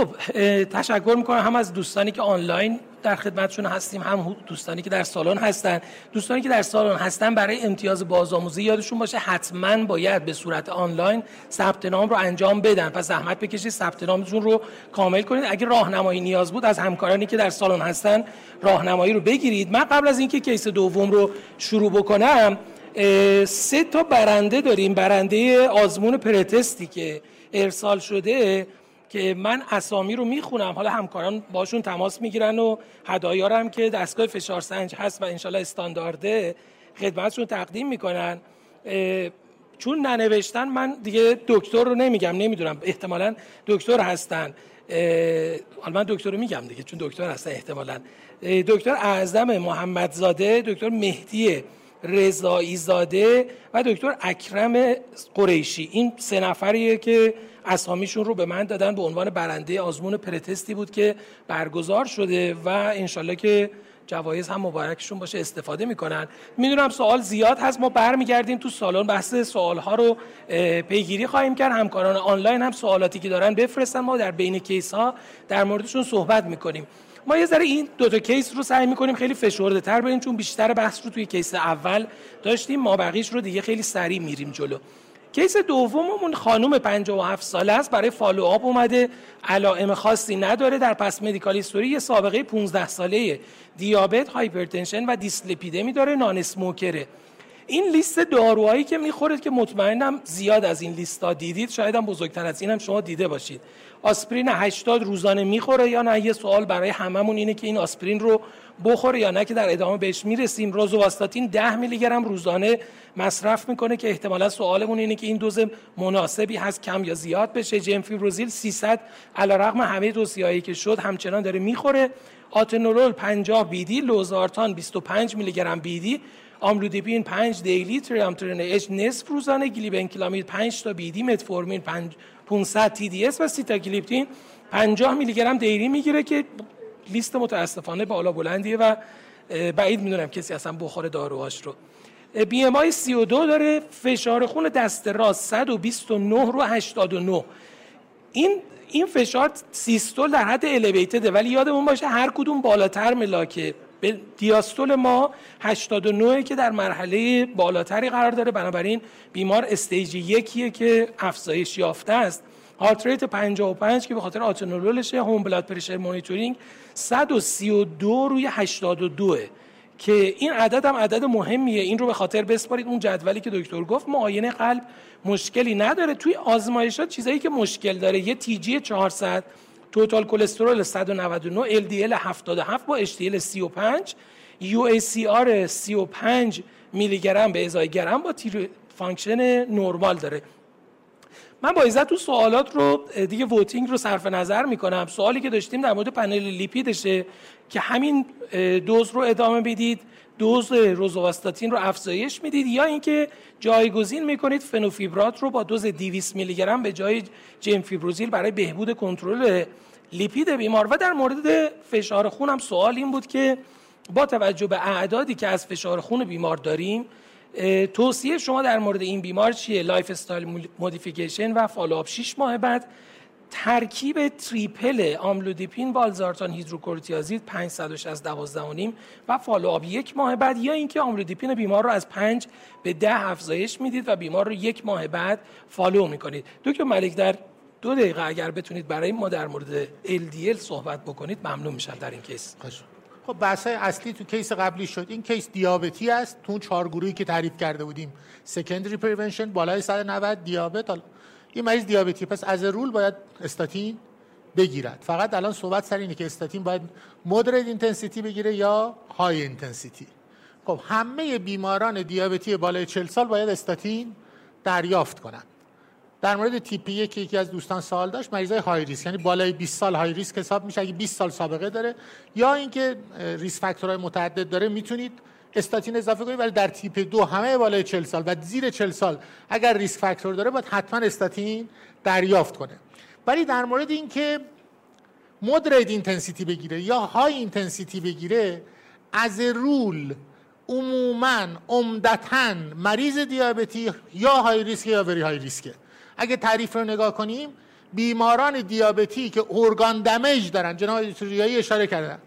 خب تشکر می‌کنم هم از دوستانی که آنلاین در خدمتشون هستیم هم دوستانی که در سالن هستن. دوستانی که در سالن هستن برای امتیاز بازآموزی یادشون باشه حتما باید به صورت آنلاین ثبت نام رو انجام بدن. پس زحمت بکشید ثبت نامتون رو کامل کنید. اگه راهنمایی نیاز بود از همکارانی که در سالن هستن راهنمایی رو بگیرید. من قبل از اینکه کیس دوم رو شروع بکنم سه تا برنده داریم. برنده آزمون پرتستی که ارسال شده. که من اسامی رو می‌خونم. حالا همکاران باشون تماس می‌گیرن و هدایا هم که دستگاه فشار سنج هست و انشالله استاندارده خدمتشون تقدیم می‌کنن. چون ننوشتن من دیگه دکتر رو نمیگم نمی‌دونم. احتمالا دکتر هستن. حالا من دکتر رو میگم دیگه چون دکتر هستن احتمالا. دکتر اعظم محمدزاده دکتر مهدی رضایی زاده و دکتر اکرم قریشی. این سه نفریه که اسامیشون رو به من دادن به عنوان برنده آزمون pretest ی بود که برگزار شده و انشالله که جوایز هم مبارکشون باشه استفاده می‌کنن. می‌دونم سوال زیاد هست. ما برمیگردیم تو سالن بحث سوال ها رو پیگیری خواهیم کرد. همکاران آنلاین هم سوالاتی که دارن بفرستن. ما در بین case ها در موردشون صحبت می‌کنیم. ما یه ذره این دو تا case رو سعی می‌کنیم خیلی فشرده تر بریم چون بیشتر بحث رو توی case اول داشتیم. ما بقیش رو دیگه خیلی سریع میریم جلو. case دوممون خانم 57 ساله است برای follow-up اومده. علائم خاصی نداره. در past medical history یه سابقه 15 ساله دیابت hypertension و دیسلیپیدمی داره non-smoker ه این لیست داروهایی که می‌خوره که مطمئنم زیاد از این لیستا دیدید شاید هم بزرگتر از اینم شما دیده باشید. آسپرین 80 روزانه می‌خوره یا نه؟ یه سوال برای هممون اینه که این آسپرین رو بخوره یا نه که در ادامه بهش می‌رسیم. روزوواستاتین 10 میلی گرم روزانه مصرف می‌کنه که احتمالا سوالمون اینه که این دوز مناسبی هست کم یا زیاد بشه. جنفیبروزیل 300 علیرغم همه توصیه‌هایی که شد همچنان داره می‌خوره. آتنولول 50 BID لوزارتان 25 میلی گرم BID آملودیپین 5 daily تریامترن H نصف روزانه گلیبنکلامید 5 تا BID متفورمین 500 TDS و سیتاگلیپتین 50 میلی گرم daily می‌گیره که لیست متاسفانه بالا بلندیه و بعید می‌دونم کسی اصلا بخوره داروهاش رو. BMI 32 داره فشار خون دست راست 129 روی 89 این این فشار سیستول در حد elevated ه ولی یادمون باشه هر کدوم بالاتر ملاکه. دیاستول ما 89 که در مرحله بالاتری قرار داره. بنابراین بیمار stage یکیه که افزایش یافته است. هارت ریت 55 که به خاطر آتنولولشه هوم بلاد پرشر مانیتورینگ 132 روی 82 که این عدد هم عدد مهمیه. این رو به خاطر بسپارید اون جدولی که دکتر گفت. معاینه قلب مشکلی نداره. توی آزمایشات چیزایی که مشکل داره یه تیجی 400 توتال کلسترول 199 LDL 77 با HDL 35 UACR 35 میلی گرم به ازای گرم با تیر function نرمال داره. من با اجازتون سوالات رو دیگه voting رو صرف نظر می‌کنم. سوالی که داشتیم در مورد پنل لیپیدشه که همین دوز رو ادامه بدید. دوز روزوواستاتین رو افزایش می‌دید یا اینکه جایگزین می‌کنید فنوفیبرات رو با دوز 200 میلی گرم به جای جنفیبروزیل برای بهبود کنترل لیپید بیمار. و در مورد فشار خون هم سوال این بود که با توجه به اعدادی که از فشار خون بیمار داریم توصیه شما در مورد این بیمار چیه؟ lifestyle modification و follow-up 6 ماه بعد. ترکیب triple آملودیپین والزارتان هیدروکلروتیازید 5 160 12 و follow-up یک ماه بعد یا اینکه آملودیپین بیمار رو از 5 به 10 افزایش می‌دید و بیمار رو یک ماه بعد follow می‌کنید. دکتر ملک در دو دقیقه اگر بتونید برای ما در مورد LDL صحبت بکنید ممنون میشم در این case. خب بحث اصلی تو case قبلی شد. این case دیابتی است. تو چهار گروهی که تعریف کرده بودیم. secondary prevention بالای 190 دیابت این مریض دیابتی. پس as a rule باید استاتین بگیرد. فقط الان صحبت سر اینه که استاتین باید moderate intensity بگیره یا high intensity خب همه بیماران دیابتی بالای 40 سال باید استاتین دریافت کنند. در مورد تیپی یک که یکی از دوستان سوال داشت مریضای high risk یعنی بالای 20 سال high risk حساب میشه. اگه 20 سال سابقه داره یا اینکه risk factor های متعدد داره می‌تونید استاتین اضافه کنید ولی در تیپ دو همه بالای 40 سال و زیر 40 سال اگر risk factor داره باید حتما استاتین دریافت کنه. ولی در مورد اینکه moderate intensity بگیره یا high intensity بگیره as a rule عموما عمدتا مریض دیابتی یا high risk یا very high risk ه اگه تعریف رو نگاه کنیم بیماران دیابتی که organ damage دارن جناب ریایی اشاره کردن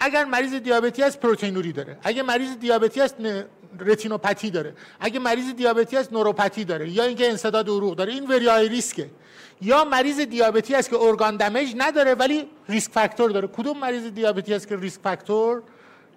اگر مریض دیابتی است پروتئینوری داره. اگه مریض دیابتی است رتینوپاتی داره. اگه مریض دیابتی است نوروپاتی داره. یا اینکه انسداد عروق داره. این very high risk ه. یا مریض دیابتی است که organ damage نداره ولی risk factor داره. کدوم مریض دیابتی است که risk factor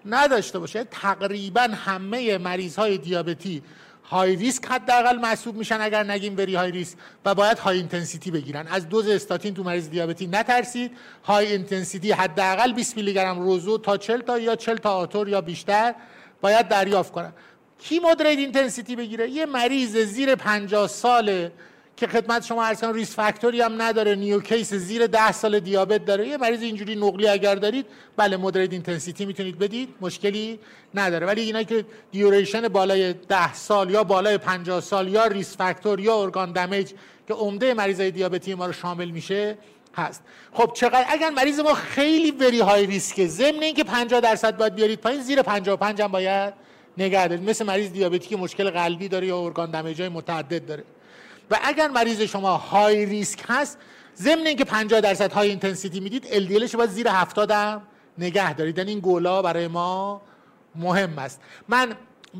نداشته باشه؟ تقریبا همه مریض های دیابتی high risk حداقل محسوب میشن اگر نگیم very high risk و باید high intensity بگیرن. از دوز استاتین تو مریض دیابتی نترسید. high intensity حداقل 20 میلی گرم روزو تا 40 تا یا 40 تا آتور یا بیشتر باید دریافت کنن. کی moderate intensity بگیره؟ یه مریض زیر 50 ساله که خدمت شما عرض کنم risk factor ی هم نداره. new case زیر 10 سال دیابت داره. یه مریض اینجوری نقلی اگر دارید بله moderate intensity می‌تونید بدید مشکلی نداره. ولی اینا که duration بالای 10 سال یا بالای 50 سال یا risk factor یا organ damage که عمده مریضای دیابتی ما رو شامل میشه هست. خب چقدر؟ اگر مریض ما خیلی very high risk ه ضمن اینکه 50 درصد باید بیارید پایین زیر 55 هم باید نگه دارید. مثل مریض دیابتی که مشکل قلبی داره یا organ damage های متعدد داره. و اگر مریض شما high risk هست ضمن اینکه 50 درصد high intensity می‌دید LDL ش باید زیر 70 هم نگه دارید. یعنی این گولا برای ما مهم است. من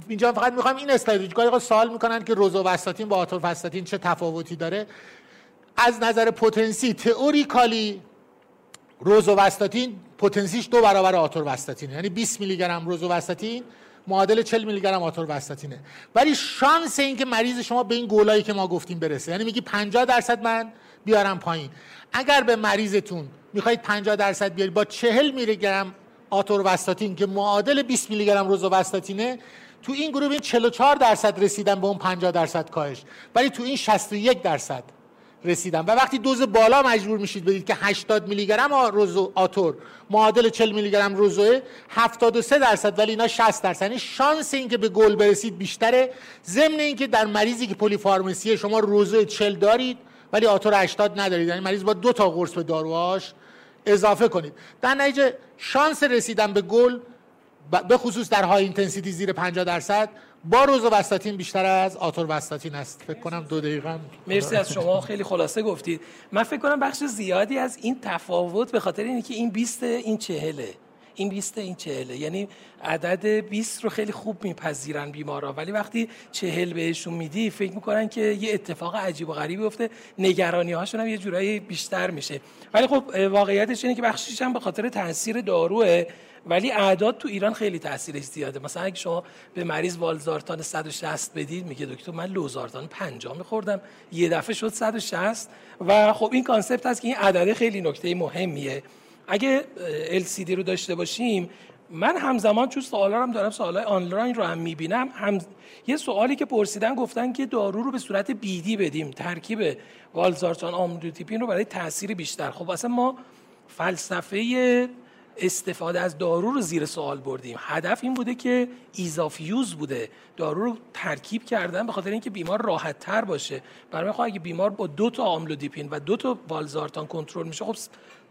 اینجا فقط می‌خوام این اسلاید رو سوال می‌کنن که روزوواستاتین با آتورواستاتین چه تفاوتی داره از نظر پتانسی تئوریکالی روزوواستاتین پتانسیش دو برابر آتورواستاتینه یعنی 20 میلی گرم روزوواستاتین معادل 40 میلی گرم وستاتینه ولی شانس این که مریض شما به این گولایی که ما گفتیم برسه. یعنی میگی 50 درصد من بیارم پایین. اگر به مریضتون می‌خواید 50 درصد بیارید با 40 میلی گرم وستاتین که معادل 20 میلی گرم وستاتینه تو این گروه این 44 درصد رسیدن به اون 50 درصد کاهش. ولی تو این 61 درصد رسیدن و وقتی دوز بالا مجبور میشید بدید که 80 میلی گرم روزو آتور. معادل 40 میلی گرم روزوه 73 درصد ولی اینا 60 درصد. یعنی شانس اینکه به گل برسید بیشتره. ضمن اینکه در مریضی که پلی فارماسی شما روزو 40 دارید ولی آتور 80 ندارید. یعنی مریض با دو تا قرص به داروهاش اضافه کنید. در نتیجه شانس رسیدن به گل به خصوص در high intensity زیر 50 درصد با روزوواستاتین بیشتر از آتورواستاتین است. فکر کنم دو دقیقه مرسی از شما. خیلی خلاصه گفتید. من فکر کنم بخش زیادی از این تفاوت به خاطر اینه که این 20 این چهله. این 20 این چهله. یعنی عدد 20 رو خیلی خوب میپذیرن بیمارا. ولی وقتی چهل بهشون میدی فکر می‌کنن که یه اتفاق عجیب و غریبی افته نگرانی هاشون هم یه جورایی بیشتر میشه. ولی خب واقعیتش اینه که بخشیش هم به خاطر تاثیر داروه. ولی اعداد تو ایران خیلی تاثیرش زیاده. مثلا اگه شما به مریض والزارتان 160 بدید میگه دکتر من لوزارتان 50 میخوردم. یه دفعه شد 160 و خب این کانسپت هست که این عدده خیلی نکته مهمیه. اگه LCD رو داشته باشیم من همزمان چون سوالا هم دارم سوالای آنلاین رو هم می‌بینم هم یه سوالی که پرسیدن گفتن که دارو رو به صورت بیدی بدیم ترکیب والزارتان آمودوتیپین رو برای تاثیر بیشتر. خب اصلا ما فلسفه استفاده از دارو رو زیر سوال بردیم. هدف این بوده که ایزاف یوز بوده. دارو رو ترکیب کردن به خاطر اینکه بیمار راحت تر باشه. برای خواهد اگه بیمار با دو تا آملودیپین و دو تا بالزارتان کنترل میشه خب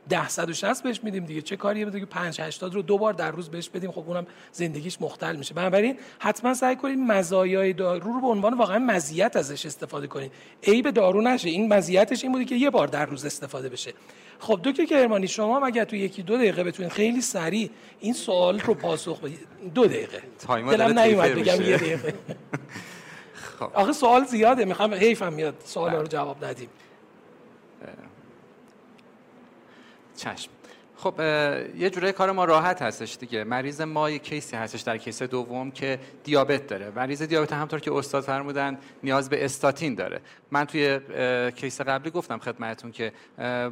ده و شست بهش میدیم دیگه. چه کاریه؟ بده که 5 80 رو دو بار در روز بهش بدیم. خب اونم زندگیش مختل میشه. بنابراین حتما سعی کنید مزایای دارو رو به عنوان واقعا مزیت ازش استفاده کنید. عیب دارو نشه. این مزیتش این بوده که یه بار در روز استفاده بشه. خب دکتر کرمانی شما مگر تو یکی دو دقیقه بتونید خیلی سریع این سوال رو پاسخ بدید دو دقیقه. دلم نمیاد بگم یه دقیقه. خب. آخه سوال زیاده می‌خوام حیفم میاد. سوال رو جواب ندیم. چشم. خب یه جوره کار ما راحت هستش دیگه. مریض ما یه case ی هستش در case دوم که دیابت داره. مریض دیابت همونطور که استاد فرمودن نیاز به استاتین داره. من توی case قبلی گفتم خدمتتون که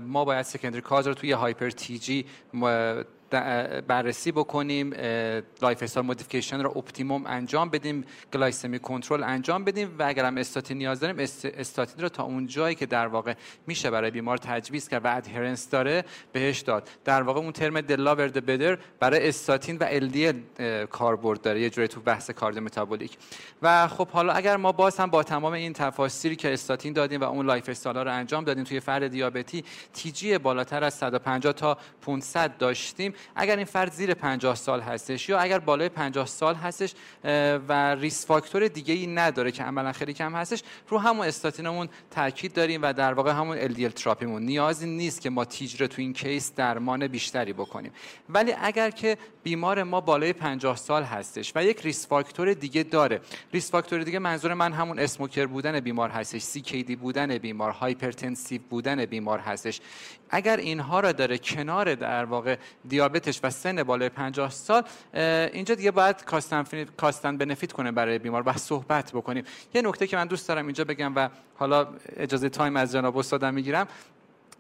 ما باید secondary cause رو توی hyper TG بررسی بکنیم lifestyle modification رو optimum انجام بدیم glycemic control انجام بدیم و اگر هم استاتین نیاز داریم استاتین رو تا اون جایی که در واقع میشه برای بیمار تجویز کرد و adherence داره بهش داد. در واقع اون term the lower the better برای استاتین و LDL کاربرد داره یه جوری تو بحث cardiometabolic و خب حالا اگر ما باز هم با تمام این تفاصیلی که استاتین دادیم و اون lifestyle رو انجام دادیم توی فرد دیابتی TG بالاتر از 150 تا 500 داشتیم. اگر این فرد زیر 50 سال هستش یا اگر بالای 50 سال هستش و risk factor دیگه ای نداره که عملا خیلی کم هستش رو همون استاتینمون تاکید داریم و در واقع همون LDL therapy مون نیازی نیست که ما TG رو تو این case درمان بیشتری بکنیم. ولی اگر که بیمار ما بالای 50 سال هستش و یک risk factor دیگه داره. risk factor دیگه منظور من همون smoker بودن بیمار هستش CKD بودن بیمار hypertensive بودن بیمار هستش. اگر اینها را داره کنار در واقع دیابتش و سن بالای 50 سال اینجا دیگه باید cost and, cost and benefit کنه برای بیمار و صحبت بکنیم. یه نکته که من دوست دارم اینجا بگم و حالا اجازه تایم از جناب استادم می‌گیرم.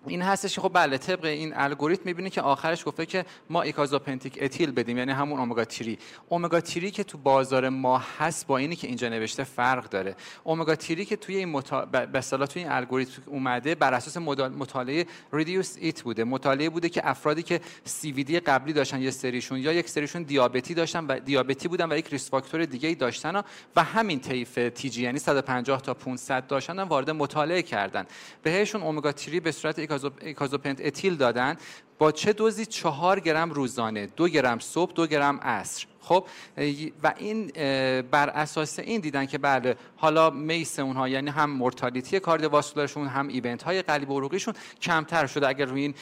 این هستش خب بله طبق این الگوریتم می‌بینی که آخرش گفته که ما icosapent ethyl بدیم یعنی همون اومگا 3 اومگا 3 که تو بازار ما هست با اینی که اینجا نوشته فرق داره. اومگا 3 که توی این مطا... به توی این الگوریتم اومده بر اساس مطالعه REDUCE-IT بوده. مطالعه بوده که افرادی که CVD قبلی داشتن یه سریشون یا یک سریشون دیابتی داشتن و دیابتی بودن و یک risk factor دیگه ای داشتن و همین طیف TG یعنی 150 تا 500 داشتن وارد مطالعه کردن. بهشون اومگا 3 به صورت icosapent ethyl دادن. با چه دوزی چهار گرم روزانه دو گرم صبح دو گرم عصر. خب و این بر اساس این دیدن که بله حالا MACE اونها یعنی هم mortality cardiovascular شون هم event های قلبی عروقیشون کمتر شده اگر روی این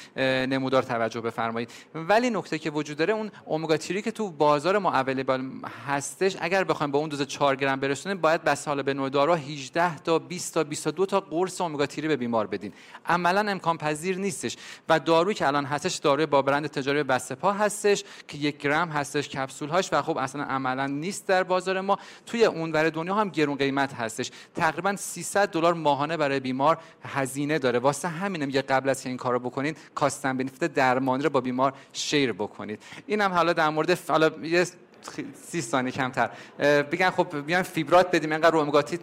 نمودار توجه بفرمایید. ولی نکته که وجود داره اون اومگا که تو بازار ما اویلیبل هستش اگر بخوایم با اون دوز 4 گرم برسونیم باید بس حالا به نوع دارو 18 تا 20 تا 22 تا قرص اومگا به بیمار بدین. عملا امکان پذیر نیستش. و دارویی که الان هستش داروی با برند تجاری بسته هستش که یک گرم هستش کپسول و خب اصلا عملا نیست در بازار ما. توی اون ور دنیا هم گرون قیمت هستش. تقریبا 300 دلار ماهانه برای بیمار هزینه داره. واسه همینه میگه قبل از که این کارو بکنید کاستن بنفیت درمانی رو با بیمار شیر بکنید. اینم حالا در مورد حالا یه سی ثانیه کمتر. بگن خب بیان فیبرات بدیم اینقدر رو omega three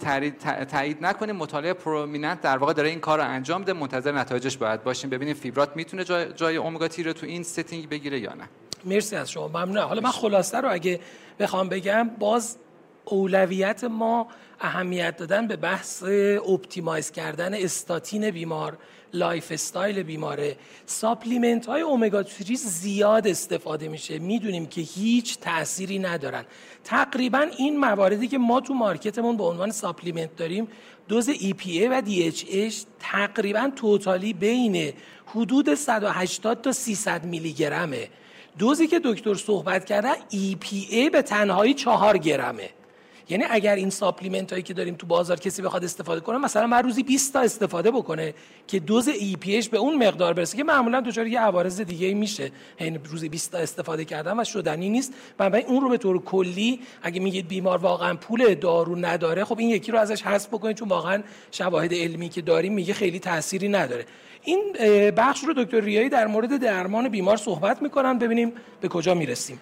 تاکید نکنیم. مطالعه PROMINENT در واقع داره این کار رو انجام ده منتظر نتایجش باید باشیم. ببینیم فیبرات می‌تونه جای, جای omega three رو تو این setting بگیره یا نه. مرسی از شما. ممنون حالا من خلاصه رو اگه بخوام بگم باز اولویت ما اهمیت دادن به بحث optimize کردن استاتین بیمار lifestyle بیماره. supplement های اومگا 3 زیاد استفاده میشه. می‌دونیم که هیچ تأثیری ندارن. تقریبا این مواردی که ما تو market مون به عنوان supplement داریم دوز EPA و DHA تقریبا totally بین حدود 180 تا 300 میلی گرمه دوزی که دکتر صحبت کردن EPA به تنهایی 4 گرمه. یعنی اگر این supplement هایی که داریم تو بازار کسی بخواد استفاده کنه مثلا من روزی 20 تا استفاده بکنه که دوز EPA به اون مقدار برسه که معمولا دچار یه عوارض دیگه میشه. یعنی روزی 20 تا استفاده کردن و شدنی نیست. بنابراین اون رو به طور کلی اگه میگید بیمار واقعا پول دارو نداره خب این یکی رو ازش حذف بکنید چون واقعا شواهد علمی که داریم میگه خیلی تأثیری نداره. این بخش رو دکتر ریایی در مورد درمان بیمار صحبت می‌کنن. ببینیم به کجا می‌رسیم.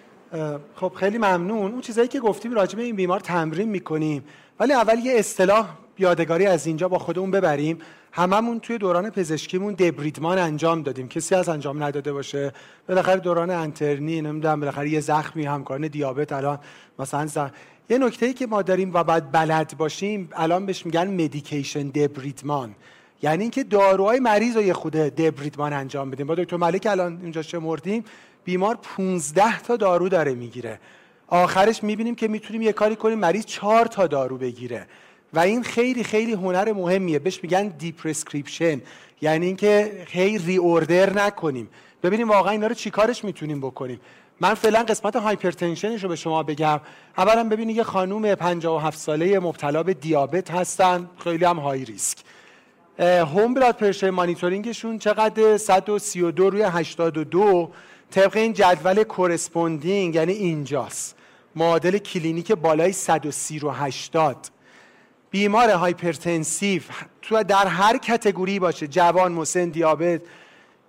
خب خیلی ممنون. اون چیزایی که گفتیم راجع به این بیمار تمرین می‌کنیم. ولی اول یه اصطلاح یادگاری از اینجا با خودمون ببریم. هممون توی دوران پزشکیمون دبریدمان انجام دادیم. کسی از انجام نداده باشه. بالاخره دوران انترنی نمی‌دونم بالاخره یه زخمی همکاران دیابت الان مثلا زخم. یه نکته ای که ما داریم و باید بلد باشیم الان بهش میگن medication debridement. یعنی اینکه داروهای مریض رو یه خورده debridement انجام بدیم. با دکتر ملک الان اینجا شمردیم بیمار 15 تا دارو داره می‌گیره. آخرش می‌بینیم که می‌تونیم یه کاری کنیم مریض 4 تا دارو بگیره. و این خیلی خیلی هنر مهمیه. بهش میگن deprescription. یعنی اینکه هی reorder نکنیم. ببینیم واقعا اینا رو چیکارش می‌تونیم بکنیم. من فعلا قسمت hypertension ش رو به شما بگم. اولا ببینید یه خانوم 57 ساله مبتلا به دیابت هستن. خیلی هم high risk home blood pressure monitoring شون چقدر 132 روی 82 طبق این جدول corresponding یعنی اینجاست. معادل کلینیک بالای 130 رو 80 بیمار hypertensive تو در هر category باشه جوان مسن دیابت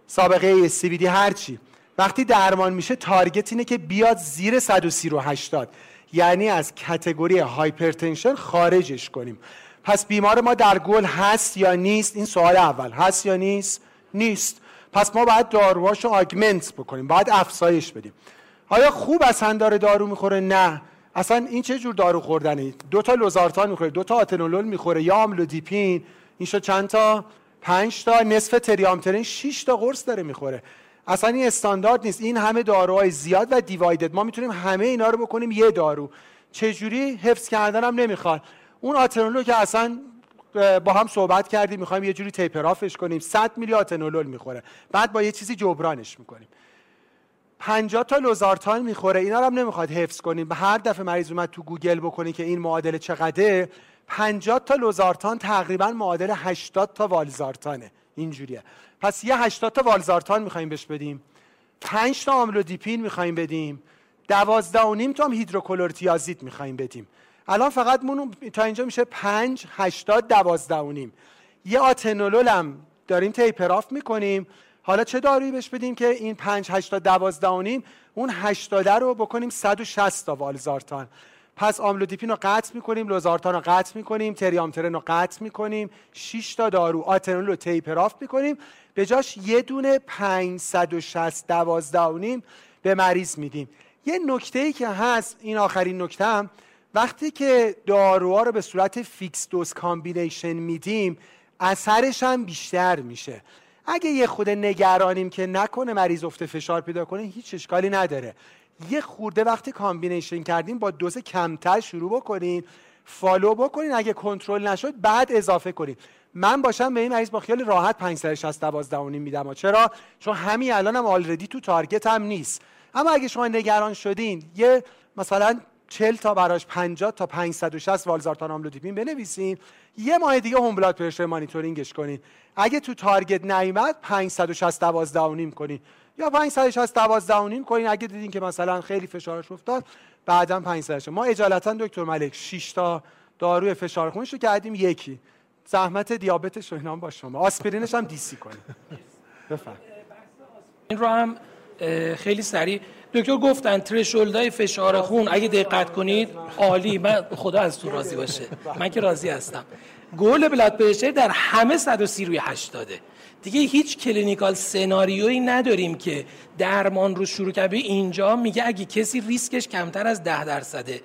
سابقه CKD هرچی وقتی درمان میشه target اینه که بیاد زیر 130 رو 80 یعنی از category hypertension خارجش کنیم. پس بیمار ما در گل هست یا نیست؟ این سوال اول. هست یا نیست؟ نیست. پس ما باید داروهاشو augment بکنیم. باید افزایش بدیم. آیا خوب اصلا داره دارو می‌خوره؟ نه. اصلا این چه جور دارو خوردنه؟ دو تا لوزارتان می‌خوره دو تا آتنولول می‌خوره یا آملودیپین. این شد چند تا؟ پنج تا. نصف تریامترین 6 تا قرص داره می‌خوره. اصلا این استاندارد نیست. این همه داروهای زیاد و دیوایدد. ما می‌تونیم همه اینا رو بکنیم یه دارو. چجوری؟ حفظ کردن نمی‌خواد. اون آتنولول که اصلا با هم صحبت کردیم می‌خوایم یه جوری تیپرافش کنیم. 100 میلی آتنولول می‌خوره. بعد با یه چیزی جبرانش می‌کنیم. 50 تا لوزارتان می‌خوره. اینا رو هم نمی‌خواد حفظ کنیم. به هر دفعه مریض اومد تو گوگل بکنی که این معادله چقدره 50 تا لوزارتان تقریبا معادل 80 تا والزارتانه. اینجوریه. پس یه 80 تا والزارتان می‌خوایم بهش بدیم. 5 تا آملودیپین می‌خوایم بدیم. 12 و نیم تا هیدروکلورتیازید می‌خوایم بدیم. الان فقط مون تا اینجا میشه 5 80 12 و نیم. یه آتنولول هم داریم taper off می‌کنیم. حالا چه دارویی بهش بدیم که این 5 80 12 و نیم اون 80 رو بکنیم 160 تا والسارتان. پس آملودیپین رو قطع می‌کنیم لوزارتان رو قطع می‌کنیم تریامترن رو قطع می‌کنیم 6 تا دارو آتنولول رو taper off می‌کنیم. به جاش یه دونه 560 12 و نیم به مریض میدیم. یه نکته ای که هست این آخرین نکته هم وقتی که داروها رو به صورت fixed dose combination میدیم اثرش هم بیشتر میشه. اگه یه خورده نگرانیم که نکنه مریض افت فشار پیدا کنه هیچ اشکالی نداره. یه خورده وقتی combination کردیم با دوز کمتر شروع بکنین follow بکنین. اگه کنترل نشد بعد اضافه کنین. من باشم به این مریض با خیال راحت 560 12 میدم. چرا؟ چون همین الانم هم already تو target هم نیست. اما اگه شما نگران شدین یه مثلا 40 تا براش 50 تا 560 والسارتان آملودیپین بنویسین. یه ماه دیگه هوم بلاد پرشر مانیتورینگش کنین. اگه تو تارگت نیومد 560 12 و نیم کنین. یا 560 12 و نیم کنین. اگه دیدین که مثلا خیلی فشارش افتاد بعدا 560 ما اجالتا دکتر ملک 6 تا داروی فشار خونش رو کردیم یکی. زحمت دیابتش رو اینا با شما. آسپرینش هم دیسی کنین. بفرمایید این رو هم خیلی سریع دکتر گفتن ترشولدای فشار خون اگه دقت کنید عالی. من خدا از تو راضی باشه. من که راضی هستم. goal blood pressure در همه 130 روی 80 دیگه هیچ clinical scenario یی نداریم که درمان رو شروع کرده اینجا میگه اگه کسی ریسکش کمتر از 10 درصده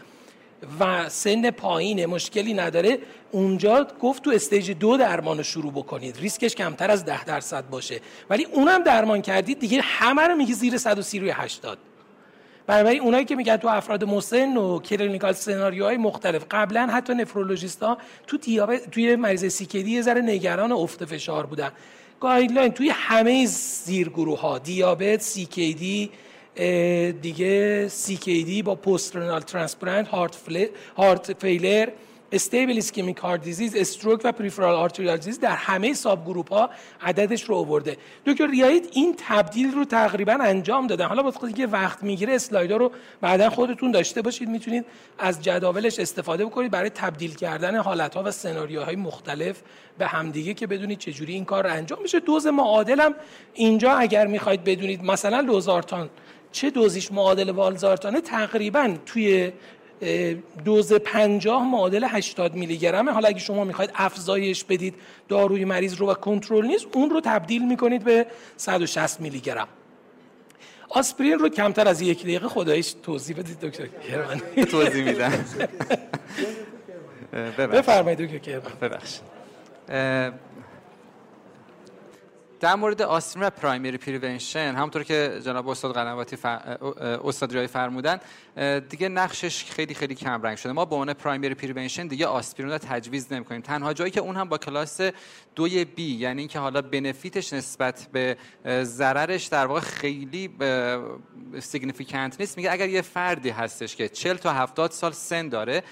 و سن پایینه مشکلی نداره اونجا گفت تو stage دو درمان رو شروع بکنید. ریسکش کمتر از 10 درصد باشه. ولی اونم درمان کردید دیگه همه رو میگه زیر 130 روی 80 بنابراین اونایی که میگن تو افراد مسن و clinical scenario های مختلف قبلا حتی نفرولوژیست ها تو دیابت توی مریض CKD یه ذره نگران افت فشار بودن. guideline توی همه زیرگروه ها دیابت CKD دیگه CKD با post renal transplant heart, heart failure stable ischemic heart disease stroke و peripheral arterial disease در همه subgroup ها عددش رو آورده. دکتر ریاید این تبدیل رو تقریبا انجام دادن. حالا با که وقت می‌گیره اسلایدر رو بعدا خودتون داشته باشید. می‌تونید از جداولش استفاده بکنید برای تبدیل کردن حالت ها و سناریوهای مختلف به همدیگه که بدونید چجوری این کار رو انجام میشه. دوز معادل هم اینجا اگر می‌خواید بدونید مثلا لوزارتان. چه دوزیش معادل والزارتانه؟ تقریبا توی دوز 50 معادل 80 میلی گرمه حالا اگه شما می‌خواید افزایش بدید داروی مریض رو و کنترل نیست اون رو تبدیل می‌کنید به 160 میلی گرم آسپرین رو کمتر از یک دقیقه خداییش توضیح بدید دکتر کرمانی. توضیح میدم. بفرمایید دکتر کرمانی. ببخشید. در مورد آسپرین و primary prevention همونطور که جناب استاد قنواتی فر... استاد رای فرمودن دیگه نقشش خیلی خیلی کم رنگ شده. ما به عنوان primary prevention دیگه آسپرین رو تجویز نمی‌کنیم. تنها جایی که اون هم با کلاس دوی B یعنی اینکه حالا benefit ش نسبت به ضررش در واقع خیلی significant نیست. میگه اگر یه فردی هستش که 40 تا 70 سال سن داره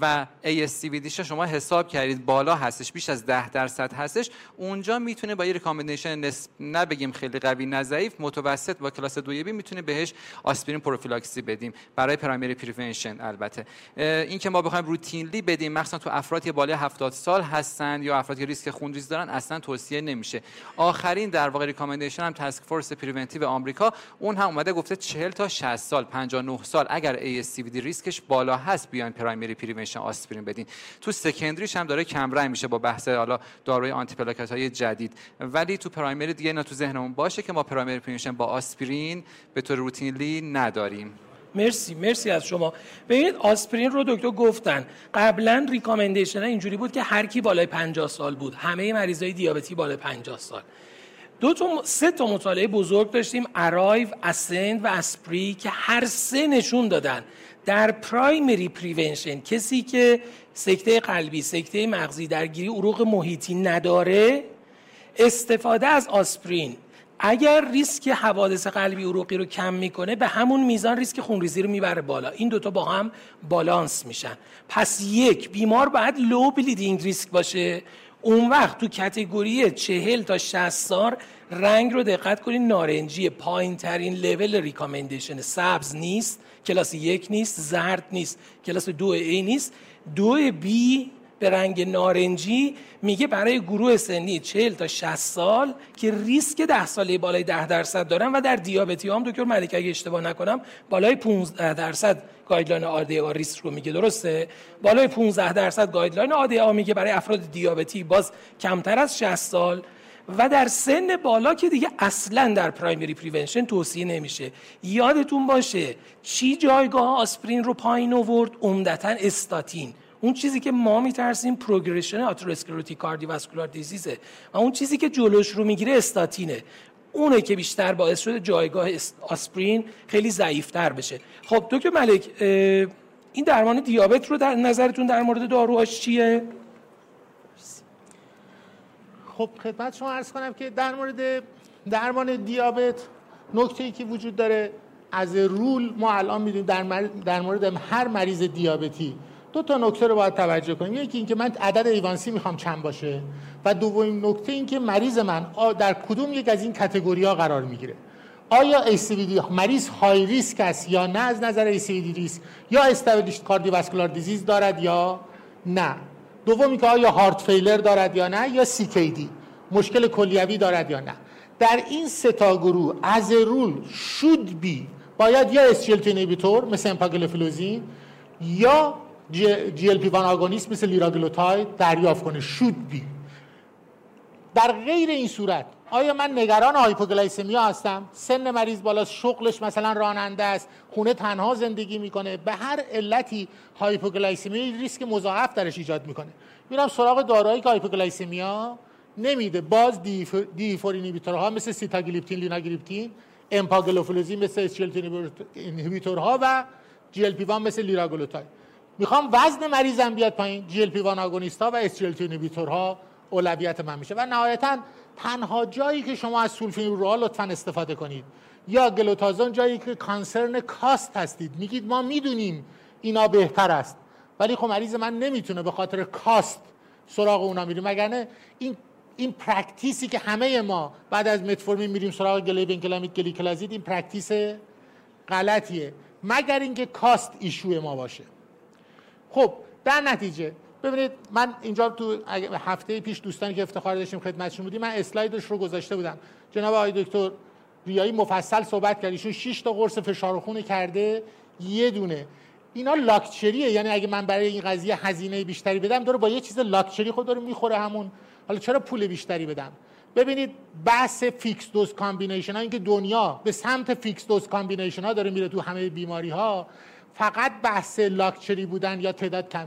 و ASCVD شما حساب کردید بالا هستش بیش از 10 درصد هستش. اونجا می‌تونه با یه recommendation نسب... نه بگیم خیلی قوی نه ضعیف متوسط با کلاس 2 B می‌تونه بهش آسپرین پروفیلاکسی بدیم. برای primary prevention البته. این که ما بخوایم routinely بدیم مثلا تو افرادی بالای 70 سال هستن یا افرادی که ریسک خونریزی دارن اصلا توصیه نمیشه. آخرین در واقع recommendation هم task force preventive آمریکا. اون هم اومده گفته 40 تا 60 سال 59 سال اگر ASCVD risk ش بالا هست بیان primary prevention آسپرین بدین. تو secondary ش هم داره کم رنگ میشه با بحث حالا داروی آنتی پلاکت های جدید. ولی تو primary دیگه اینا تو ذهنمون باشه که ما primary prevention با آسپرین به طور routinely نداریم. مرسی مرسی از شما. ببینید آسپرین رو دکتر گفتن. قبلا recommendation اینجوری بود که هر کی بالای 50 سال بود. همه مریضای دیابتی بالای 50 سال. دو تا سه تا مطالعه بزرگ داشتیم. ARRIVE ASCEND و ASPREE که هر سه نشون دادن. در primary prevention. کسی که سکته قلبی سکته مغزی درگیری عروق محیطی نداره استفاده از آسپرین. اگر ریسک حوادث قلبی عروقی رو کم می‌کنه به همون میزان ریسک خونریزی رو می‌بره بالا. این دوتا با هم بالانس میشن. پس یک بیمار باید low bleeding risk باشه. اون وقت تو category چهل تا 60 سال رنگ رو دقت کنید نارنجی پایین ترین level recommendation سبز نیست. کلاس یک نیست زرد نیست. کلاس دو A نیست. دو B به رنگ نارنجی میگه برای گروه سنی 40 تا 60 سال که ریسک 10 ساله بالای 10 درصد دارن و در دیابتی هم دکتر ملک اگه اشتباه نکنم بالای 15 درصد guideline آر ریسک رو میگه درسته؟ بالای 15 درصد guideline آر میگه برای افراد دیابتی. باز کمتر از 60 سال و در سن بالا که دیگه اصلا در primary prevention توصیه نمیشه. یادتون باشه چی جایگاه آسپرین رو پایین آورد؟ عمدتا استاتین. اون چیزی که ما میترسیم progression atherosclerotic cardiovascular disease ه و اون چیزی که جلوش رو می‌گیره استاتینه. اونه که بیشتر باعث شده جایگاه آسپرین خیلی ضعیفتر بشه. خب دکتر ملک این درمان دیابت رو در نظرتون در مورد داروهاش چیه؟ خب خدمت شما عرض کنم که در مورد درمان دیابت نکته ای که وجود داره از رول ما الان می‌دونیم در مورد هر مریض دیابتی دو تا نکته رو باید توجه کنیم. یکی اینکه من عدد ایوانسی می‌خوام چند باشه و دومین نکته اینکه مریض من در کدوم یک از این کتگوری ها قرار می‌گیره. آیا ASCVD مریض high risk است یا نه؟ از نظر ASCVD ریسک. یا established cardiovascular disease دارد یا نه؟ دومی که آیا heart failure دارد یا نه یا CKD مشکل کلیوی دارد یا نه؟ در این سه تا گروه as a rule should be باید یا SGLT inhibitor مثل امپاگلیفلوزین یا GLP-1 agonist مثل لیراگلوتاید دریافت کنه. should be. در غیر این صورت آیا من نگران hypoglycemia هستم؟ سن مریض بالا شغلش مثلا راننده است خونه تنها زندگی می‌کنه. به هر علتی hypoglycemia ریسک مضاعف درش ایجاد می‌کنه. میرم سراغ داروهایی که hypoglycemia نمیده. باز DPP-4 inhibitor ها مثل سیتاگلیپتین لیناگلیپتین امپاگلیفلوزین مثل SGLT2 inhibitor ها و جی ال مثل لیراگلوتاید می‌خوام وزن مریضم بیاد پایین. GLP-1 agonist ا و S ها اولویت من میشه. و نهایتا تنها جایی که شما از sulfonylurea رو لطفا استفاده کنید. یا پیوگلیتازون جایی که concern cost هستید. میگید ما می‌دونیم اینا بهتر است. ولی خب مریض من نمی‌تونه به خاطر cost سراغ اونا میریم. مگر این این practice ی که همه ما بعد از متفورمین میریم سراغ گلی بنکلامید گلیکلازید این practice غلطیه. مگر اینکه cost issue ما باشه. خب در نتیجه ببینید من اینجا تو هفته پیش دوستانی که افتخار داشتیم خدمتشون بودیم من اسلایدش رو گذاشته بودم. جناب آقای دکتر ریایی مفصل صحبت کرد. ایشون 6 تا قرص فشار خون کرده یه دونه. اینا لاکچریه. یعنی اگه من برای این قضیه هزینه بیشتری بدم داره با یه چیز لاکچری خود داره می‌خوره همون. حالا چرا پول بیشتری بدم؟ ببینید بحث fixed dose combination ها اینکه دنیا به سمت fixed dose combination ها داره میره تو همه بیماری ها فقط بحث لاکچری بودن یا تعداد کم.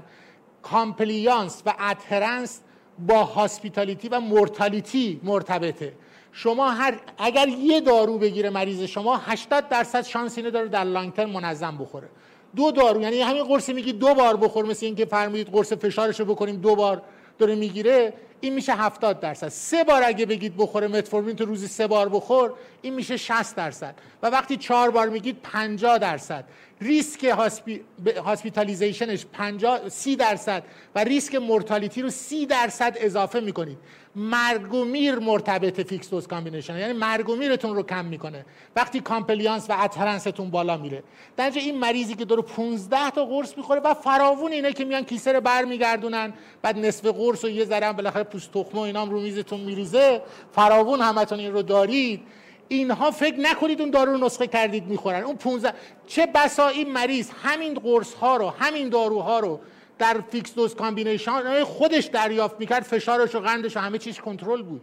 compliance و adherence با hospitality و mortality مرتبطه. شما هر اگر یه دارو بگیره مریض شما 80 درصد شانس اینه داره در long منظم بخوره. دو دارو یعنی همین قرصی میگی دو بار بخور مثل اینکه فرمودید قرص فشارش رو بکنیم دو بار داره می‌گیره این میشه 70 درصد. سه بار اگه بگید بخوره متفورمین تو روزی سه بار بخور این میشه 60 درصد. و وقتی چهار بار میگید 50 درصد. ریسک hospi... hospitalization ش 50 30 درصد و ریسک mortality رو 30 درصد اضافه می‌کنید. مرگ و میر مرتبط fixed dose combination یعنی مرگ و میرتون رو کم می‌کنه. وقتی compliance و adherence تون بالا میره. در این مریضی که داره 15 تا قرص می‌خوره و فراوون اینه که میان کیسه رو برمیگردونن. بعد نصف قرص و یه ذره بالاخره پوست تخمه و اینام رو میزتون میریزه. فراوون همتون این رو دارید. اینها فکر نکنید اون دارو رو نسخه کردید می‌خورن. اون 15 چه بسا این مریض همین قرص ها رو همین داروها رو در fixed dose combination خودش دریافت می‌کرد فشارش و قندش و همه چیز کنترل بود.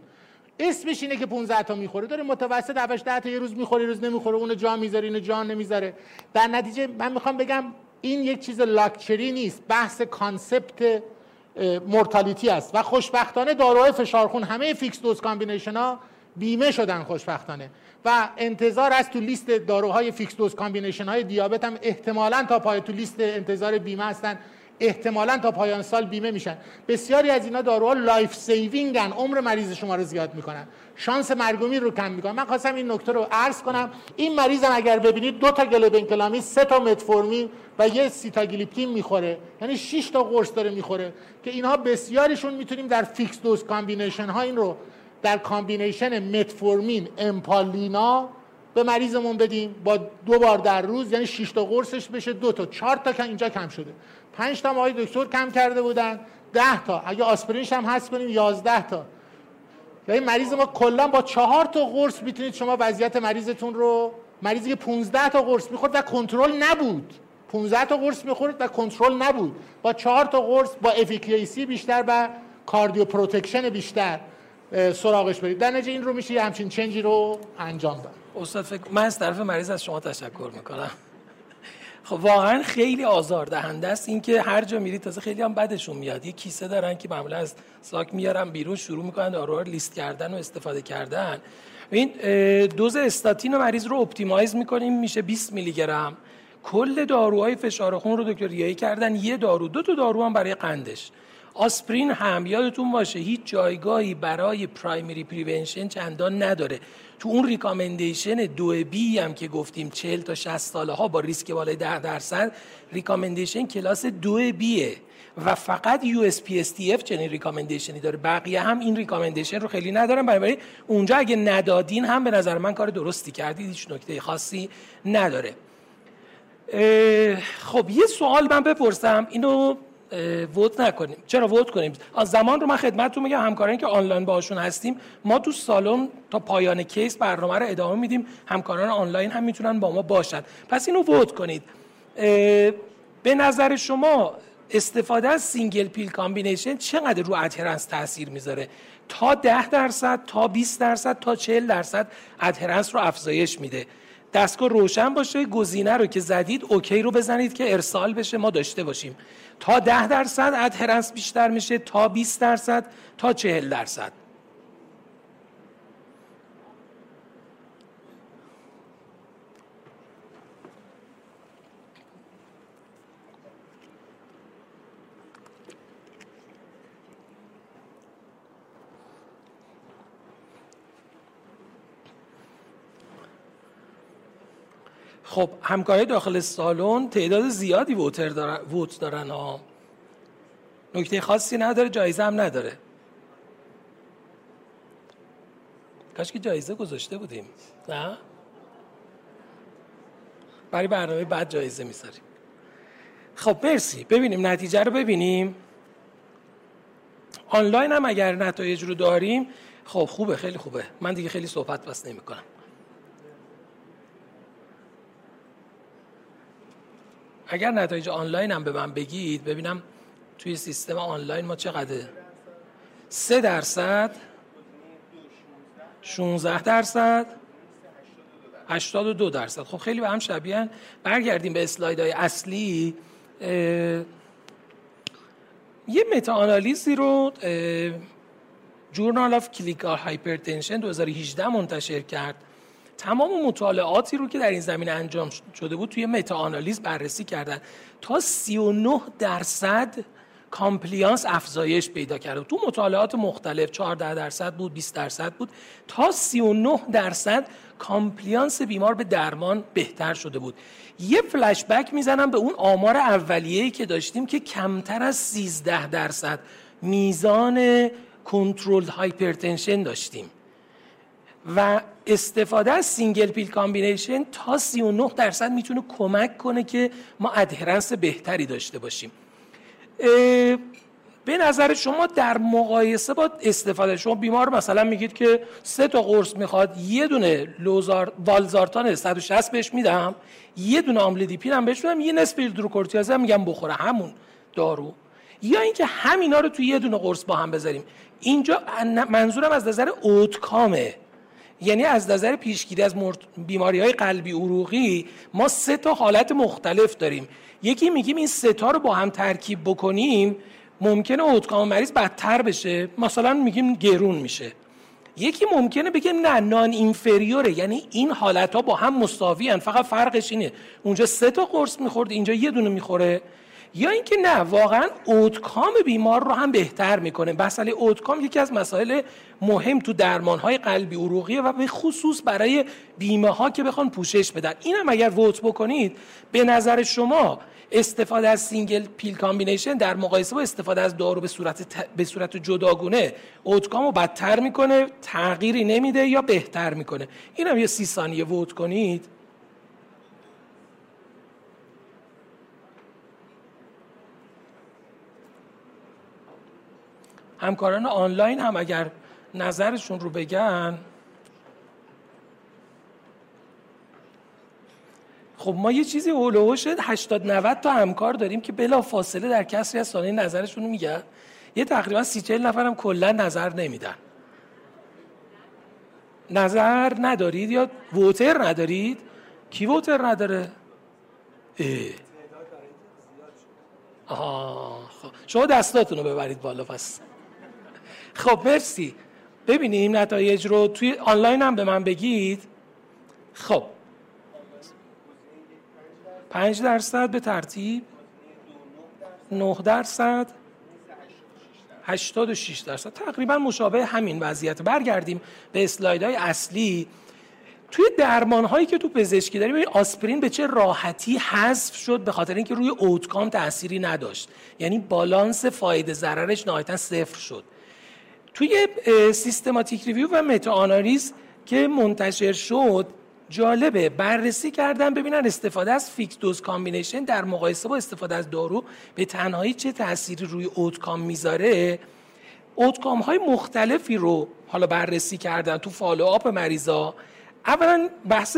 اسمش اینه که 15 تا می‌خوره. داره متوسط 7 10 تا یه روز می‌خوره روز نمی‌خوره اون جا می‌ذاره اینو جا نمی‌ذاره. در نتیجه من می‌خوام بگم این یک چیز لاکچری نیست بحث concept mortality است. و خوشبختانه داروهای فشارخون همه fixed dose combination ها بیمه شدن خوشبختانه. و انتظار است تو لیست داروهای fixed dose combination های دیابت هم احتمالا تا پای تو لیست انتظار بیمه هستن. احتمالا تا پایان سال بیمه میشن. بسیاری از اینا داروها life saving ن عمر مریض شما رو زیاد می‌کنن. شانس مرگ و میر رو کم می‌کنن. من خواستم این نکته رو عرض کنم. این مریضم اگر ببینید دو تا گلی بنکلامید سه تا متفورمین و یه سیتاگلیپتین می‌خوره. یعنی 6 تا قرص داره می‌خوره. که اینها بسیارشون می‌تونیم در fixed dose combination ها این رو در combination متفورمین امپا لینا به مریضمون بدیم با دو بار در روز یعنی 6 تا قرصش بشه دو تا چهار تا اینجا کم شده. 5 تا آقای دکتر کم کرده بودن 10 تا. اگه آسپرینش هم هست کنیم 11 تا. یعنی مریض ما کلا با چهار تا قرص می‌تونید شما وضعیت مریضتون رو مریضی که 15 تا قرص می‌خورد و کنترل نبود. 15 تا قرص می‌خورد و کنترل نبود. با چهار تا قرص با efficacy بیشتر و cardio protection بیشتر. سراغش برید. در نتیجه این رو میشه همچین change ی رو انجام داد. استاد فکر من از طرف مریض از شما تشکر می‌کنم. خب واقعا خیلی آزار دهنده است اینکه هر جا میری تازه خیلی هم بدشون میاد. یه کیسه دارن که معمولا از ساک میارن بیرون شروع می‌کنن داروها رو لیست کردن و استفاده کردن. این دوز استاتین و مریض رو optimize می‌کنیم میشه 20 میلی گرم. کل داروهای فشار خون رو دکتر ریایی کردن. یه دارو دو تا دارو هم برای قندش. آسپرین هم یادتون باشه هیچ جایگاهی برای primary prevention چندان نداره. تو اون recommendation دو B هم که گفتیم 40 تا 60 ساله ها با ریسک بالای 10 درصد recommendation کلاس دو B ه و فقط USPSTF چنین recommendation ی داره. بقیه هم این recommendation رو خیلی ندارن. برای اونجا اگه ندادین هم به نظر من کار درستی کردید. هیچ نکته خاصی نداره. خب یه سوال من بپرسم. اینو vote نکنیم. چرا vote کنیم؟ از زمان رو من خدمتتون میگم همکارانی که آنلاین باشون هستیم ما تو سالن تا پایان case برنامه رو ادامه میدیم. همکاران آنلاین هم می‌تونن با ما باشن. پس اینو vote کنید. به نظر شما استفاده از single pill combination چقدر رو adherence تاثیر می‌ذاره؟ تا 10 درصد تا 20 درصد تا 40 درصد ادهرنس رو افزایش میده. دستگاه روشن باشه گزینه رو که زدید اوکی رو بزنید که ارسال بشه ما داشته باشیم. تا ده درصد ادهرنس بیشتر میشه تا 20 درصد تا 40 درصد. خب همکارای داخل سالن تعداد زیادی ووتر دارن ووت دارن ها نکته خاصی نداره جایزه هم نداره. کاش که جایزه گذاشته بودیم. نه؟ برای برنامه بعد جایزه می‌ذاریم. خب مرسی. ببینیم نتیجه رو ببینیم. آنلاین هم اگر نتایج رو داریم خب خوبه خیلی خوبه. من دیگه خیلی صحبت بس نمی کنم اگر نتایج آنلاین هم به من بگید ببینم توی سیستم آنلاین ما چقدر سه درصد 16 درصد 82 درصد. خب خیلی به هم شبیه برگردیم به اسلایدهای اصلی. یه meta-analysis ی رو Journal of Clinical Hypertension 2018 منتشر کرد. تمام مطالعاتی رو که در این زمینه انجام شده بود توی meta-analysis بررسی کردن. تا 39 درصد compliance افزایش پیدا کرده تو مطالعات مختلف 14 درصد بود 20 درصد بود. تا 39 درصد compliance بیمار به درمان بهتر شده بود. یه فلش بک می‌زنم به اون آمار اولیه‌ای که داشتیم که کمتر از 13 درصد میزان کنترل hypertension داشتیم. و استفاده از single pill combination تا 39 درصد می‌تونه کمک کنه که ما adherence بهتری داشته باشیم. به نظر شما در مقایسه با استفاده شما بیمار مثلا میگید که سه تا قرص می‌خواد یه دونه لوزار والزارتان 160 بهش میدم یه دونه آملودیپین هم بهش میدم یه نصف هیدروکلروتیازید هم میگم بخوره همون دارو. یا اینکه همینا رو توی یه دونه قرص با هم بذاریم. اینجا منظورم از نظر اوتکامه. یعنی از نظر پیشگیری از بیماری های قلبی عروقی ما سه تا حالت مختلف داریم. یکی میگیم این سه تا رو با هم ترکیب بکنیم ممکنه اوتکام مریض بدتر بشه. مثلا میگیم گرون میشه. یکی ممکنه بگه نه نان اینفریوره. یعنی این حالت ها با هم مساوی فقط فرقش اینه. اونجا سه تا قرص می‌خورد اینجا یه دونه می‌خوره. یا اینکه نه واقعا outcome بیمار رو هم بهتر می‌کنه. مسئله outcome یکی از مسائل مهم تو درمان های قلبی عروقیه و به خصوص برای بیمه ها که بخوان پوشش بدن. اینم اگر vote بکنید به نظر شما استفاده از single pill combination در مقایسه با استفاده از دارو به صورت به صورت جداگونه outcome رو بدتر می‌کنه تغییری نمیده یا بهتر می‌کنه؟ اینم یه سی ثانیه ووت کنید. همکاران آنلاین هم اگر نظرشون رو بگن. خب ما یه چیزی اولوش 80 90 تا همکار داریم که بلا فاصله در کسری از سالین نظرشون رو میگن. یه تقریبا سی چهل نفرم کلا نظر نمیدن. نظر ندارید یا ووتر ندارید؟ کی ووتر نداره؟ اه. آه خب. شما دستاتون رو ببرید بالا پس. خب مرسی. ببینیم نتایج رو. توی آنلاین هم به من بگید. خب. پنج درصد به ترتیب. نه درصد. 86 درصد. تقریبا مشابه همین وضعیت. برگردیم به اسلایدهای اصلی. توی درمان هایی که تو پزشکی داریم آسپرین به چه راحتی حذف شد به خاطر اینکه روی outcome تأثیری نداشت. یعنی بالانس فایده ضررش نهایتا صفر شد. توی systematic review و meta-analysis که منتشر شد جالبه. بررسی کردن ببینن استفاده از fixed dose combination در مقایسه با استفاده از دارو به تنهایی چه تأثیری روی outcome می‌ذاره. outcome های مختلفی رو حالا بررسی کردن تو follow up مریضا. اولا بحث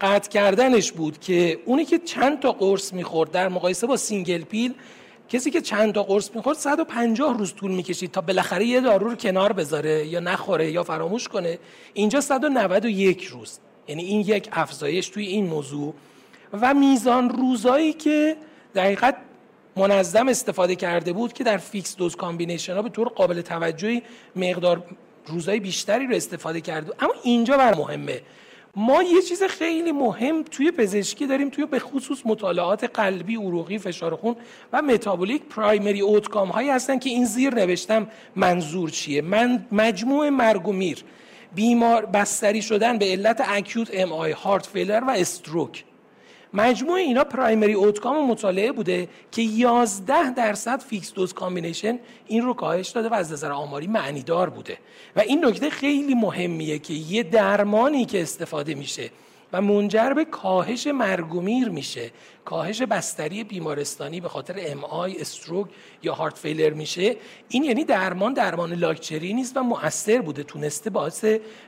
قطع کردنش بود که اونی که چند تا قرص می‌خورد در مقایسه با single pill کسی که چند تا قرص می‌خورد 150 روز طول می‌کشید تا بالاخره یه دارو رو کنار بذاره یا نخوره یا فراموش کنه. اینجا 191 روز. یعنی این یک افزایش توی این موضوع. و میزان روزایی که دقیق منظم استفاده کرده بود که در fixed dose combination ها به طور قابل توجهی مقدار روزای بیشتری رو استفاده کرده اما اینجا بر مهمه. ما یه چیز خیلی مهم توی پزشکی داریم توی به خصوص مطالعات قلبی عروقی فشار خون و متابولیک primary outcome هایی هستن که این زیر نوشتم منظور چیه؟ من مجموع مرگ و میر بیمار بستری شدن به علت acute MI heart failure و stroke مجموع اینا primary outcome مطالعه بوده که 11 درصد fixed dose combination این رو کاهش داده و از نظر آماری معنیدار بوده. و این نکته خیلی مهمیه که یه درمانی که استفاده میشه و منجر به کاهش مرگومیر میشه کاهش بستری بیمارستانی به خاطر MI stroke یا heart failure میشه. این یعنی درمان درمان لاکچری نیست و مؤثر بوده تونسته باعث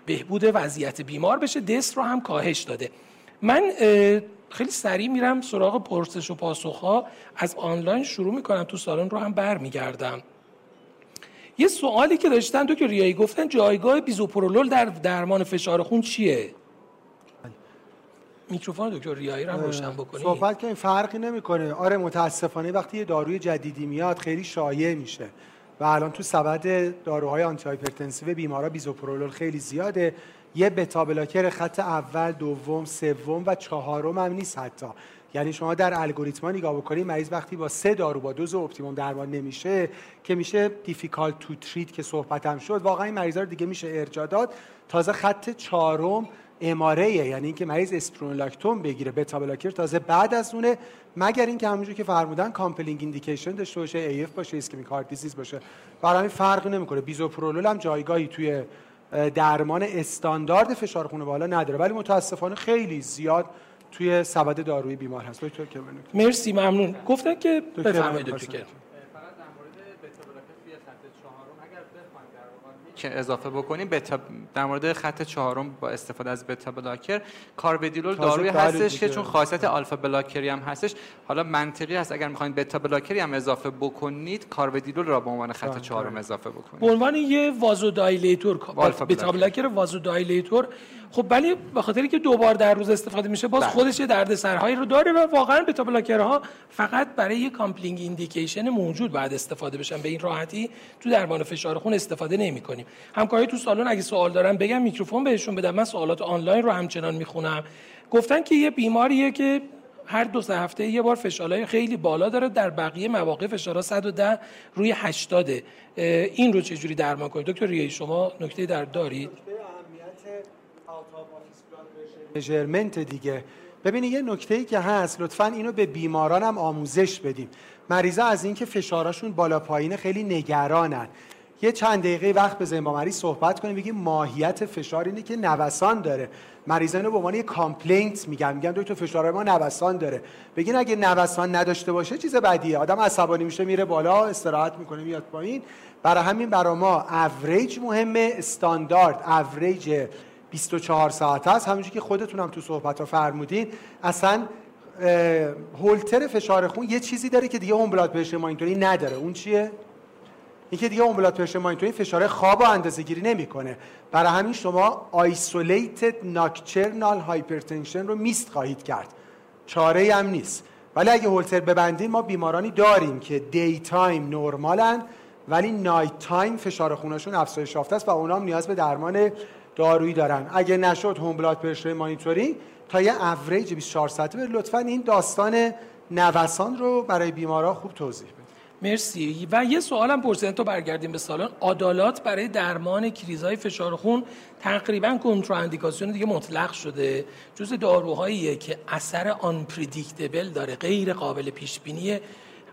بهبود وضعیت بیمار بشه. دست رو هم کاهش داده. من خیلی سریع میرم سراغ پرسش و پاسخ ها از آنلاین شروع می‌کنم تو سالن رو هم برمیگردم. یه سوالی که داشتن تو که ریایی گفتن جایگاه بیزوپرولول در درمان فشار خون چیه؟ میکروفون دکتر ریایی رو هم روشن بکنی؟ صحبت که این فرقی نمی‌کنه. آره متاسفانه وقتی یه داروی جدیدی میاد خیلی شایع میشه. و الان تو سبد داروهای antihypertensive بیمارا بیزوپرولول خیلی زیاده. یه beta blocker خط اول دوم سوم و چهارم هم نیست حتی. یعنی شما در الگوریتما نگاه بکنید مریض وقتی با سه دارو با دوز optimum درمان نمیشه که میشه difficult to treat که صحبتم شد واقعا این مریضا رو دیگه میشه ارجاع داد. تازه خط چهارم MRA ه یعنی اینکه مریض اسپیرونولاکتون بگیره beta blocker تازه بعد از اونه مگر اینکه همونجوری که فرمودن compelling indication داشته باشه AF باشه ischemic heart disease باشه. برای همین فرقی نمی‌کنه. بیزوپرولول هم جایگاهی توی درمان استاندارد فشار خون بالا نداره. ولی متاسفانه خیلی زیاد توی سبد دارویی بیمار هست. دکتر مرسی ممنون. گفتن که بفرمایید. دکتر که اضافه بکنیم بتا در مورد خط چهارم با استفاده از beta blocker کارودیلول داروی هستش که چون خاصیت alpha blocker ی هم هستش حالا منطقی هست اگر می‌خواین beta blocker ی هم اضافه بکنید کارودیلول را به عنوان خط چهارم اضافه بکنید. به عنوان یه vasodilator beta blocker. vasodilator خب ولی به خاطری که دو بار در روز استفاده میشه باز بله. خودش یه دردسرهایی رو داره و واقعا beta blocker ها فقط برای یه compelling indication موجود بعد استفاده بشن. به این راحتی تو درمان فشار خون استفاده نمی کنیم همکاری تو سالن اگه سوال دارن بگم میکروفون بهشون بدم. من سوالات آنلاین رو همچنان می‌خونم. گفتن که یه بیماریه که هر دو سه هفته یه بار فشارهای خیلی بالا داره. در بقیه مواقع فشارها 110 روی 80 این رو چجوری درمان کنید؟ دکتر ریایی شما نکته در دارید؟ مژرمنت دیگه. ببینید یه نکته ای که هست لطفا اینو به بیماران هم آموزش بدیم مریضا از اینکه فشارشون بالا پایینه خیلی نگرانن. یه چند دقیقه وقت بزنیم با مریض صحبت کنیم بگیم ماهیت فشار اینه که نوسان داره. مریضا اینو به عنوان یه complaint میگن میگن دکتر فشار ما نوسان داره. بگین اگه نوسان نداشته باشه چیز بدیه؟ آدم عصبانی میشه میره بالا استراحت می‌کنه میاد پایین. برای همین برای ما اوریج مهمه استاندارد اوریج 24 ساعت است. همونجوری که خودتونم تو صحبت ها فرمودین. اصلا هولتر فشار خون یه چیزی داره که دیگه home blood pressure monitoring نداره. اون چیه؟ اینکه دیگه pressure monitoring فشار خواب و اندازه گیری نمی‌کنه. برای همین شما isolated nocturnal hypertension رو miss خواهید کرد. چاره هم نیست. ولی اگه هولتر ببندیم ما بیمارانی داریم که daytime نرمالن ولی nighttime فشار خونشون افزایش یافته است و اونام نیاز به درمان دارویی دارن. اگه نشد home blood pressure monitoring تا یه اوریج 24 ساعته بر لطفا این داستان نوسان رو برای بیمارا خوب توضیح بده مرسی. و یه سوالم پرسیدن تو برگردیم به سالن. آدالات برای درمان کریزهای فشار خون تقریبا کنتراندیکاسیون دیگه مطلق شده. جز داروهاییه که اثر آنی داره غیر قابل پیش بینی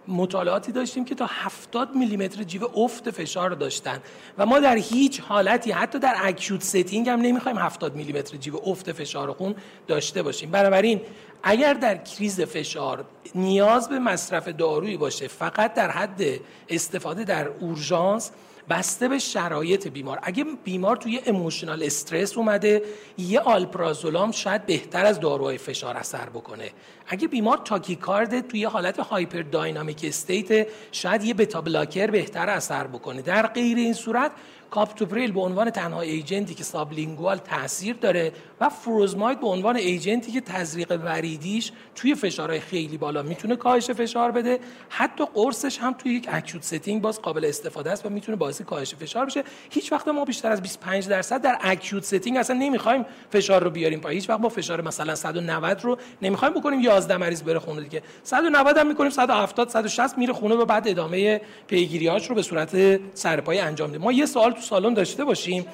مطالعاتی داشتیم که تا 70 میلیمتر جیوه افت فشار داشتن. و ما در هیچ حالتی حتی در acute setting هم نمی‌خوایم 70 میلیمتر جیوه افت فشار خون داشته باشیم. بنابراین اگر در کریز فشار نیاز به مصرف دارویی باشه فقط در حد استفاده در اورژانس بسته به شرایط بیمار. اگه بیمار توی emotional stress اومده یه آلپرازولام شاید بهتر از داروهای فشار اثر بکنه. اگه بیمار تاکیکارد توی حالت hyperdynamic state شاید یه beta blocker بهتر اثر بکنه. در غیر این صورت کاپتوپریل به عنوان تنها agent ی که sublingual تاثیر داره و فروزماید به عنوان agent ی که تزریق وریدیش توی فشارهای خیلی بالا می‌تونه کاهش فشار بده. حتی قرصش هم توی یک acute setting باز قابل استفاده است و می‌تونه باعث کاهش فشار بشه. هیچ وقت ما بیشتر از 25 درصد در acute setting اصلا نمی‌خوایم فشار رو بیاریم پایین. هیچ وقت ما فشار مثلا 190 رو نمی‌خوایم بکنیم. 11 مریض بره خونه دیگه. 190 هم می‌کنیم. 170 160 میره خونه و بعد ادامه پیگیریاش رو به صورت سرپایی انجام میدیم ما یه سوال تو سالن داشته باشیم.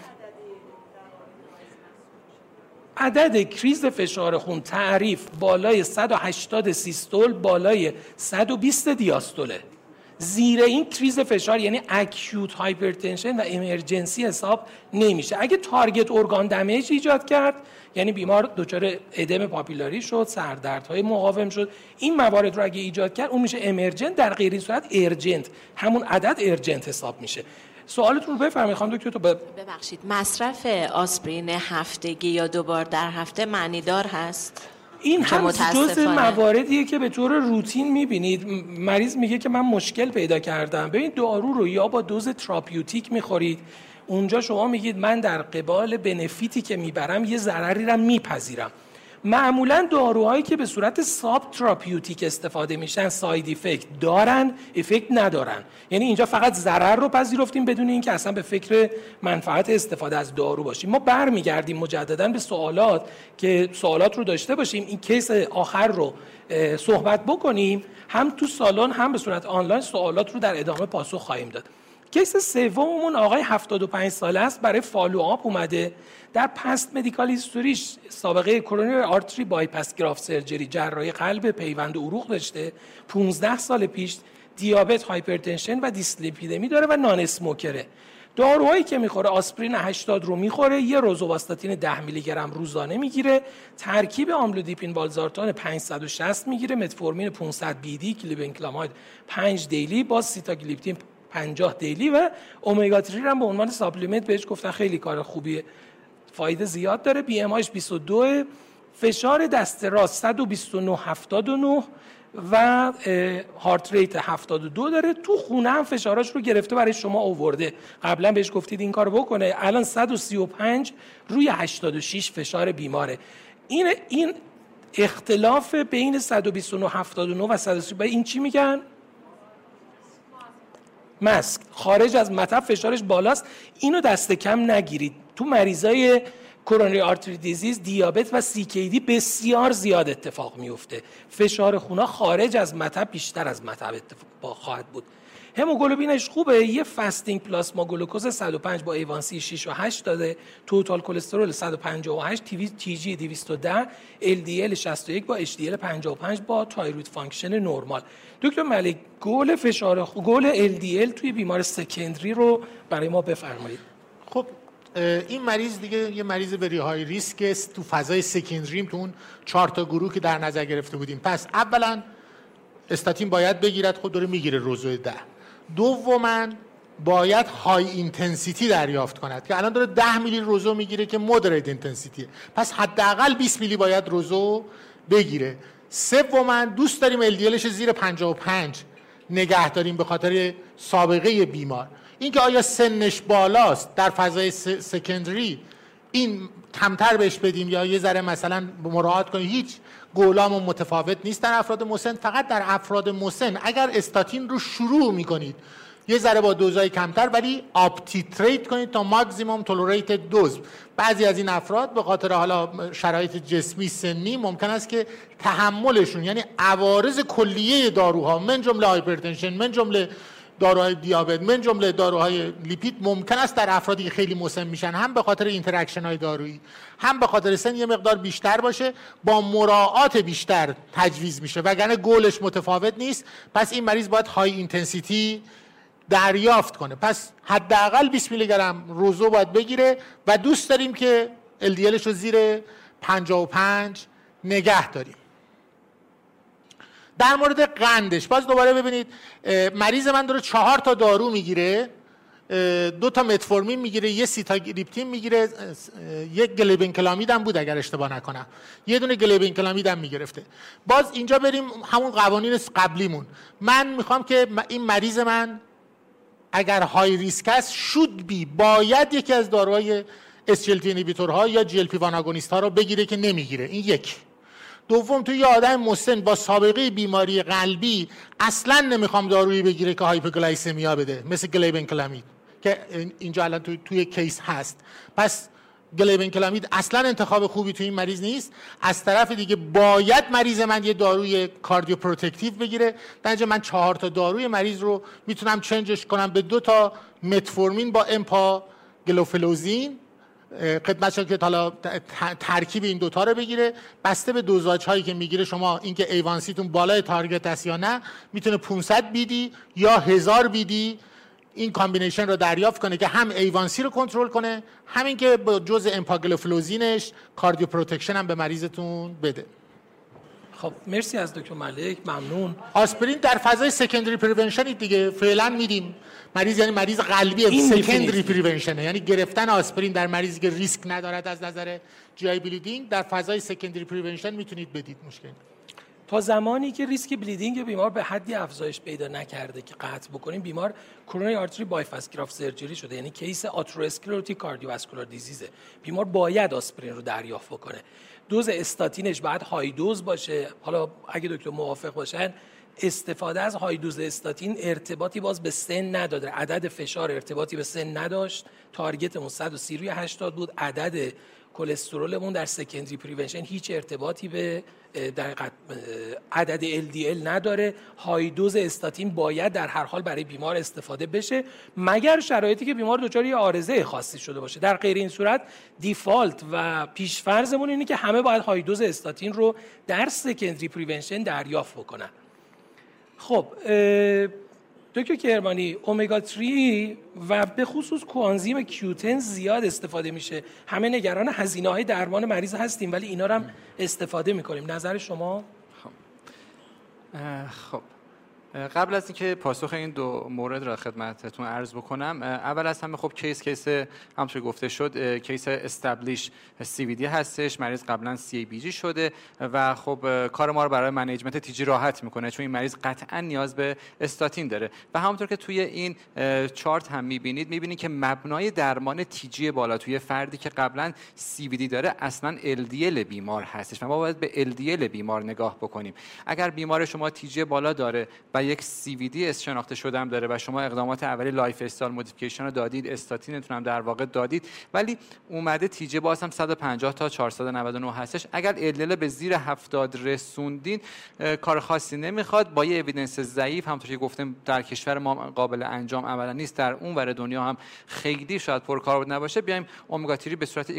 عدد کریز فشار خون تعریف بالای 180 سیستول بالای 120 دیاستوله زیر این کریز فشار یعنی acute hypertension و emergency حساب نمیشه. اگه target organ damage ایجاد کرد یعنی بیمار دچار ادم پاپیلاری شد سردردهای مقاوم شد این موارد رو اگه ایجاد کرد اون میشه emergent در غیر این صورت urgent همون عدد urgent حساب میشه. سوالتون رو بفرمایید خانم دکتر تو ببخشید مصرف آسپرین هفتگی یا دوبار در هفته معنیدار هست؟ این هم جز مواردیه که به طور روتین می‌بینید. مریض میگه که من مشکل پیدا کردم. ببین دارو رو یا با دوز therapeutic می‌خورید. اونجا شما میگید من در قبال benefit ی که می‌برم یه ضرری را میپذیرم. معمولا داروهایی که به صورت subtherapeutic استفاده میشن side effect دارن effect ندارن. یعنی اینجا فقط ضرر رو پذیرفتیم بدون اینکه اصلا به فکر منفعت استفاده از دارو باشیم. ما برمیگردیم مجددا به سوالات که سوالات رو داشته باشیم. این case آخر رو صحبت بکنیم. هم تو سالن هم به صورت آنلاین سوالات رو در ادامه پاسخ خواهیم داد. case سوممون آقای 75 ساله است برای follow up اومده. در past medical history ش سابقه coronary artery bypass graft surgery جراحی قلب پیوند عروق داشته. 15 سال پیش دیابت hypertension و دیسلیپیدمی داره و non smoker ه داروهایی که می‌خوره آسپرین 80 رو می‌خوره یه روزوواستاتین 10 میلی گرم روزانه می‌گیره. ترکیب آملودیپین والزارتان 560 می‌گیره. متفورمین 500 BID گلیبنکلاماید 5 daily باز سیتاگلیپتین 50 daily و اومگا 3 هم به عنوان supplement بهش گفتن. خیلی کار خوبیه. فایده زیاد داره. BMI 22 فشار دست راست 129 79 و heart rate 72 داره. تو خونه هم فشاراش رو گرفته برای شما آورده. قبلا بهش گفتید این کار بکنه. الان 135 روی 86 فشار بیماره. این این اختلاف بین 129 79 و 130 این چی میگن؟ masked. خارج از مطب فشارش بالاست. اینو دست کم نگیرید. تو مریضای coronary artery disease دیابت و CKD بسیار زیاد اتفاق میفته. فشار خونا خارج از مطب بیشتر از مطب اتفاق خواهد بود. هموگلوبینش خوبه. یه fasting plasma glucose 105 با A1C 6 و 8 داده. total cholesterol 158 TG 210 LDL 61 با HDL 55 با thyroid function نرمال. دکتر ملک گل فشار goal LDL توی بیمار secondary رو برای ما بفرمایید. خب این مریض دیگه یه مریض very high ریسک تو فضای secondary م تو اون چهار تا گروه که در نظر گرفته بودیم. پس اولا استاتین باید بگیرد. خود داره می‌گیره روزو ده. دوما باید high intensity دریافت کند که الان داره 10 میلی روزو می‌گیره که moderate intensity پس حداقل 20 میلی باید روزو بگیره. سوما دوست داریم LDL ش زیر 55 نگه داریم به خاطر سابقه بیمار. اینکه آیا سنش بالاست در فضای secondary این کمتر بهش بدیم یا یه ذره مثلا مراعات کنیم؟ هیچ. گولام متفاوت نیست در افراد مسن فقط در افراد مسن اگر استاتین رو شروع می‌کنید یه ذره با دوزای کمتر ولی up-titrate کنید تا maximum tolerated dose بعضی از این افراد به خاطر حالا شرایط جسمی سنی ممکن است که تحملشون یعنی عوارض کلیه داروها من جمله hypertension من جمله داروهای دیابت من جمله داروهای lipid ممکن است در افرادی که خیلی مسن میشن هم به خاطر interaction های دارویی هم به خاطر سن یه مقدار بیشتر باشه با مراعات بیشتر تجویز میشه. وگرنه گولش متفاوت نیست پس این مریض باید high intensity دریافت کنه. پس حداقل 20 میلی گرم rosu باید بگیره و دوست داریم که LDL ش رو زیر 55 نگه داریم. در مورد قندش. باز دوباره ببینید مریض من داره چهار تا دارو می‌گیره دو تا متفورمین می‌گیره یه سیتاگریپتین می‌گیره یک گلیبین کلامید هم بود اگر اشتباه نکنم. یه دونه گلیبین کلامید هم می‌گرفته. باز اینجا بریم همون قوانین قبلیمون. من می‌خوام که این مریض من اگر های ریسک است شود بی باید یکی از داروهای SGLT ها یا GLP-1 آگونیست ها رو بگیره که نمی‌گیره. این یک. دوم توی یه آدم مسن با سابقه بیماری قلبی اصلا نمی‌خوام دارویی بگیره که hypoglycemia بده مثل glibenclamide که اینجا الان توی, توی case هست. پس glibenclamide اصلا انتخاب خوبی توی این مریض نیست. از طرف دیگه باید مریض من یه داروی cardioprotective بگیره. در من چهار تا داروی مریض رو می‌تونم change ش کنم به دو تا metformin با امپا گلوفلوزین خدمت که حالا ترکیب این دوتا رو بگیره بسته به dosage هایی که می‌گیره. شما اینکه A1C تون بالای target است یا نه می‌تونه 500 BID یا هزار BID. این combination رو دریافت کنه که هم A1C رو کنترل کنه همین که با جز empagliflozin ش cardioprotection هم به مریضتون بده. خب مرسی از دکتر ملک ممنون. آسپرین در فضای secondary prevention دیگه فعلا میدیم. مریض یعنی مریض قلبی secondary prevention یعنی گرفتن آسپرین در مریضی که ریسک ندارد از نظر GI bleeding در فضای secondary prevention می‌تونید بدید مشکل. تا زمانی که ریسک bleeding بیمار به حدی افزایش پیدا نکرده که قطع بکنیم بیمار coronary artery bypass graft surgery شده یعنی case atherosclerotic cardiovascular disease ه بیمار باید آسپرین رو دریافت بکنه. دوز استاتینش باید high dose باشه. حالا اگه دکتر موافق باشن استفاده از های دوز استاتین ارتباطی باز به سن نداره عدد فشار ارتباطی به سن نداشت. تارگتمون 130 روی 80 بود. عدد کلسترولمون در سکندری پریونشن هیچ ارتباطی به در عدد LDL نداره. های دوز استاتین باید در هر حال برای بیمار استفاده بشه مگر شرایطی که بیمار دچار یه آرزه خاصی شده باشه. در غیر این صورت دیفالت و پیشفرزمون اینه که همه باید های دوز استاتین رو در secondary prevention دریافت بکنن. خب دکتر کرمانی اومگا 3 و به خصوص coenzyme Q10 زیاد استفاده میشه. همه نگران هزینه های درمان مریض هستیم ولی اینا رو هم استفاده می‌کنیم. نظر شما؟ خب. قبل از اینکه پاسخ این دو مورد را خدمتتون عرض بکنم اول از همه خب case case همونطور گفته شد کیس established D هستش مریض قبلا CABG شده و خب کار ما رو برای management TG راحت می‌کنه چون این مریض قطعا نیاز به استاتین داره. و همونطور که توی این چارت هم می‌بینید می‌بینید که مبنای درمان TG بالا توی فردی که قبلا CVD داره اصلا LDL بیمار هستش. ما باید به LDL بیمار نگاه بکنیم. اگر بیمار شما TG بالا داره و یک CVD شناخته شده هم داره و شما اقدامات اولی lifestyle modification رو دادید استاتینتون هم در واقع دادید ولی اومده TG باز هم 150 تا 499 هستش. اگر LDL به زیر 70 رسوندین کار خاصی نمی‌خواد. با یه evidence ضعیف همونطور که گفتم در کشور ما قابل انجام عملا نیست. در اون ور دنیا هم خیلی شاید پرکاربرد نباشه. بیایم امگا به صورت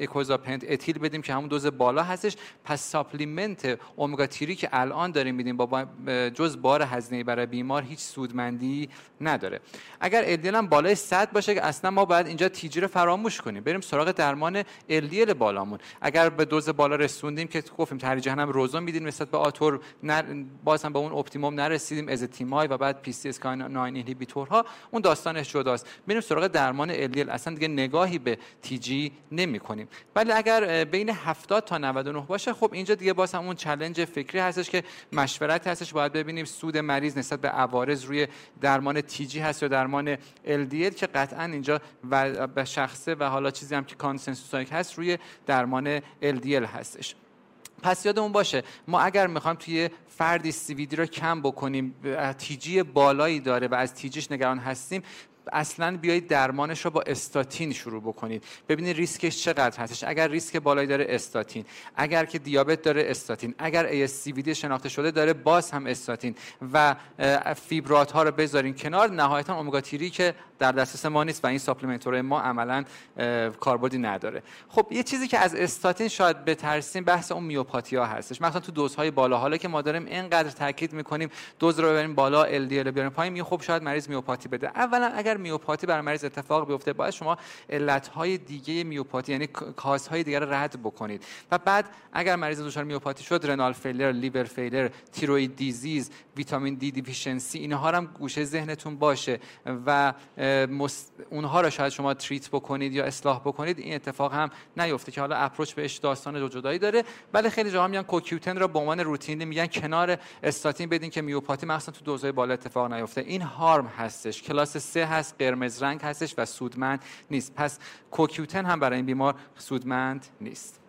icosapent ethyl بدیم که همون دوز بالا هستش. پس supplement omega که الان داریم میدیم با جز بار هزینه برای بیمار هیچ سودمندی نداره. اگر LDL هم بالای 100 باشه که اصلا ما باید اینجا TG رو فراموش کنیم. بریم سراغ درمان LDL بالامون. اگر به دوز بالا رسوندیم که گفتیم ترجیحا هم rosu میدیم نسبت به ator باز هم به اون optimum نرسیدیم ezetimibe و بعد PCSK9 ها اون داستانش جداست. بریم سراغ درمان LDL اصلا دیگه نگاهی به TG نمی کنیم. ولی اگر بین 70 تا 99 باشه خب اینجا دیگه باز هم اون challenge فکری هستش که مشورت هستش. باید ببینیم سود مریض نسبت به عوارض روی درمان TG هست یا درمان LDL که قطعا اینجا و به شخصه و حالا چیزی هم که consensus هست روی درمان LDL هستش. پس یادمون باشه ما اگر می‌خوایم توی فردی CVD رو کم بکنیم TG بالایی داره و از TG ش نگران هستیم اصلا بیایید درمانش رو با استاتین شروع بکنید. ببینید ریسکش چقدر هستش. اگر ریسک بالایی داره استاتین. اگر که دیابت داره استاتین. اگر ASCVD شناخته شده داره باز هم استاتین. و fibrate ها رو بذارین کنار. نهایتا امگا که در دسترس ما نیست و این supplement ما عملا کاربردی نداره. خب یه چیزی که از استاتین شاید بترسیم بحث اون myopathy ا هستش. مثلا تو دوزهای بالا حالا که ما داریم اینقدر تاکید می‌کنیم دوز رو ببریم بالا LDL بیاریم پایین خب شاید مریض myopathy بده. اولا اگر myopathy برای مریض اتفاق بیفته باید شما علتهای دیگه myopathy یعنی cause های دیگر رو رد بکنید. و بعد اگر مریض دچار myopathy شد renal failure liver failure thyroid disease vitamin D deficiency اینها هم گوشه ذهنتون باشه. و اونها رو شاید شما treat بکنید یا اصلاح بکنید این اتفاق هم نیفته که حالا approach بهش داستان جدایی داره. ولی خیلی جاها میگن کوکیوتن رو به عنوان روتین میگن کنار استاتین بدین که myopathy مثلا تو دوزهای بالا اتفاق نیفته. این harm هستش. کلاس 3 هست قرمز رنگ هستش و سودمند نیست. پس کوکیوتن هم برای این بیمار سودمند نیست.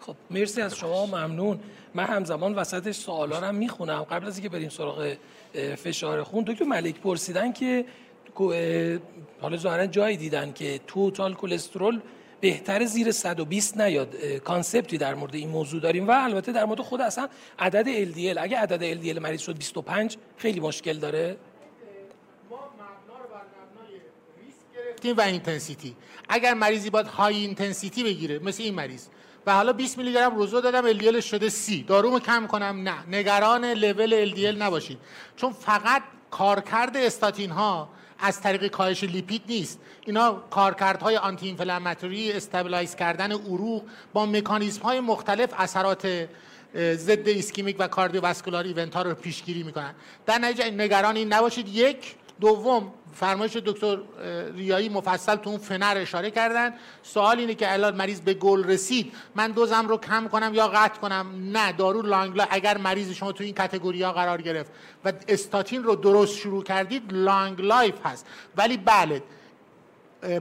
خب مرسی از شما ممنون. من همزمان وسطش سوالا رو می‌خونم. قبل از اینکه بریم سراغ فشار خون دکتر ملک پرسیدن که حالا ظاهرا جایی دیدن که توتال کلسترول بهتر زیر 120 نیاد. کانسپتی در مورد این موضوع داریم و البته در مورد خود اصلا عدد LDL اگه عدد LDL مریض شد 25 خیلی مشکل داره. و intensity. اگر مریضی باید high intensity بگیره مثل این مریض. و حالا 20 میلی گرم روزو دادم LDL شده 30 دارومو کم کنم نه. نگران لول LDL نباشید چون فقط کارکرد استاتین ها از طریق کاهش لیپید نیست. اینا کارکردهای anti-inflammatory stabilize کردن عروق با مکانیزم های مختلف اثرات ضد ischemic و cardiovascular event ها رو پیشگیری می‌کنن. در نتیجه نگران این نباشید. یک. دوم فرمایش دکتر ریایی مفصل تو اون پنل اشاره کردن. سوال اینه که الان مریض به گل رسید من دوزم رو کم کنم یا قطع کنم؟ نه دارو long اگر مریض شما تو این category ها قرار گرفت و استاتین رو درست شروع کردید long life هست. ولی بله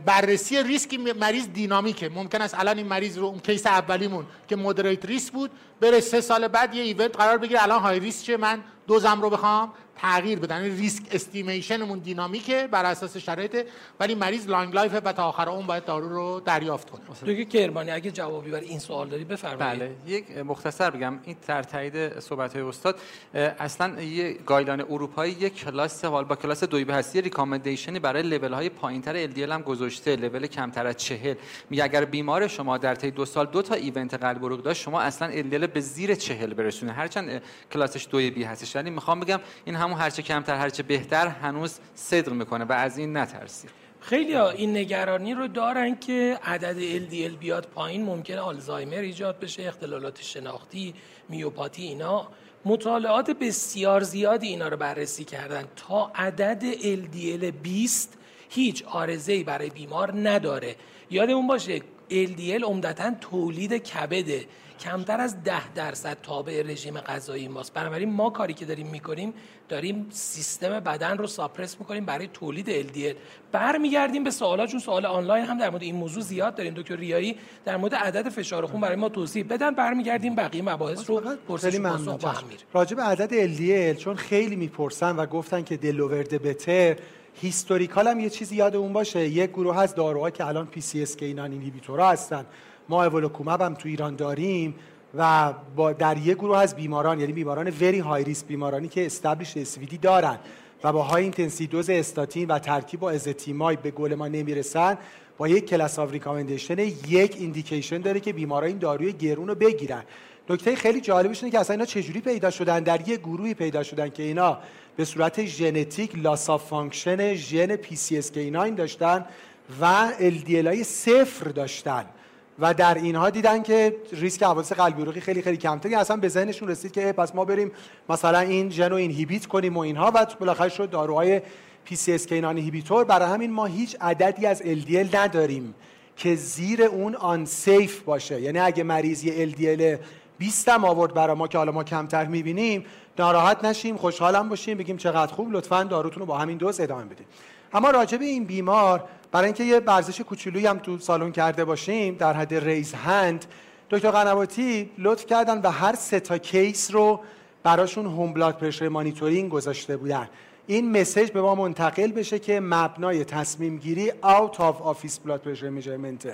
بررسی ریسک مریض dynamic ه. ممکن است الان این مریض رو اون case اولیمون که moderate risk بود بره سه سال بعد یه event قرار بگیره. الان high risk من دوزم رو بخوام. تغییر بدم. یعنی risk estimation مون dynamic ه بر اساس شرایط ولی مریض long life و تا آخر عمر باید دارو رو دریافت کنه. دکتر کرمانی اگه جوابی برای این سوال داری بفرمایید. بله. یک مختصر بگم. این در تایید صحبت های استاد اصلا یه guideline اروپایی یک کلاس حال با کلاس دوی B هستش recommendation ی برای لول های پایینتر LDL هم گذاشته لول کمتر از 40 میگه اگر بیمار شما در طی دو سال دو تا ایونت قلب عروق داشت شما اصلا LDL به زیر 40 برسونه هرچند کلاسش دوی بی هستش. ولی می‌خوام بگم این همون هرچه کمتر هرچه بهتر هنوز صدق می‌کنه و از این نترسید. خیلی ها این نگرانی رو دارن که عدد LDL بیاد پایین ممکنه آلزایمر ایجاد بشه اختلالات شناختی میوپاتی اینا. مطالعات بسیار زیادی اینا رو بررسی کردن. تا عدد LDL 20 هیچ آرزه‌ای برای بیمار نداره. یادمون باشه LDL عمدتا تولید کبده کمتر از ده درصد تابع رژیم غذایی ماست. بنابراین ما کاری که داریم می‌کنیم داریم سیستم بدن رو ساپرس می‌کنیم برای تولید LDL برمیگردیم به سوالات چون سوال آنلاین هم در مورد این موضوع زیاد داریم. دکتر ریایی در مورد عدد فشار خون برای ما توضیح بدن. برمیگردیم بقیه مباحث رو پرسش پاسخ با هم راجع به عدد LDL چون خیلی می‌پرسن و گفتن که دلوورد بتر historical هم یه چیزی یاد اون باشه. یک گروه از داروها که الان PCSK inhibitor ا هستن. ما evolocumab هم تو ایران داریم و با در یک گروه از بیماران یعنی بیماران very high risk بیمارانی که established ASCVD دارن و با high intensity دوز استاتین و ترکیب با ezetimibe به گل ما نمی‌رسن با یک class of recommendation یک indication داره که بیماران این داروی گرون رو بگیرن. نکته خیلی جالبش اینه که اصلا اینا چجوری پیدا شدن؟ در یک گروهی پیدا شدن که اینا به صورت ژنتیک loss of function ژن PCSK9 داشتن و LDL های صفر داشتن. و در اینها دیدن که ریسک حوادث قلبی عروقی خیلی خیلی کمتری اصلا به ذهنشون رسید که پس ما بریم مثلا این ژن رو inhibit کنیم و اینها. و بالاخره شد داروهای PCSK inhibitor برای همین ما هیچ عددی از LDL نداریم که زیر اون آن safe باشه. یعنی اگه مریض یه LDL 20 هم آورد برای ما که حالا ما کمتر می‌بینیم. ناراحت نشیم خوشحالم باشیم بگیم چقدر خوب. لطفا داروتون رو با همین دوز ادامه بدید اما راجع به این بیمار برای اینکه یه ورزش کوچولویی هم تو سالن کرده باشیم در حد raise hand دکتر قنواتی لطف کردن و هر سه تا case رو براشون home blood pressure monitoring گذاشته بودن. این message به ما منتقل بشه که مبنای تصمیم گیری out of office blood pressure measurement.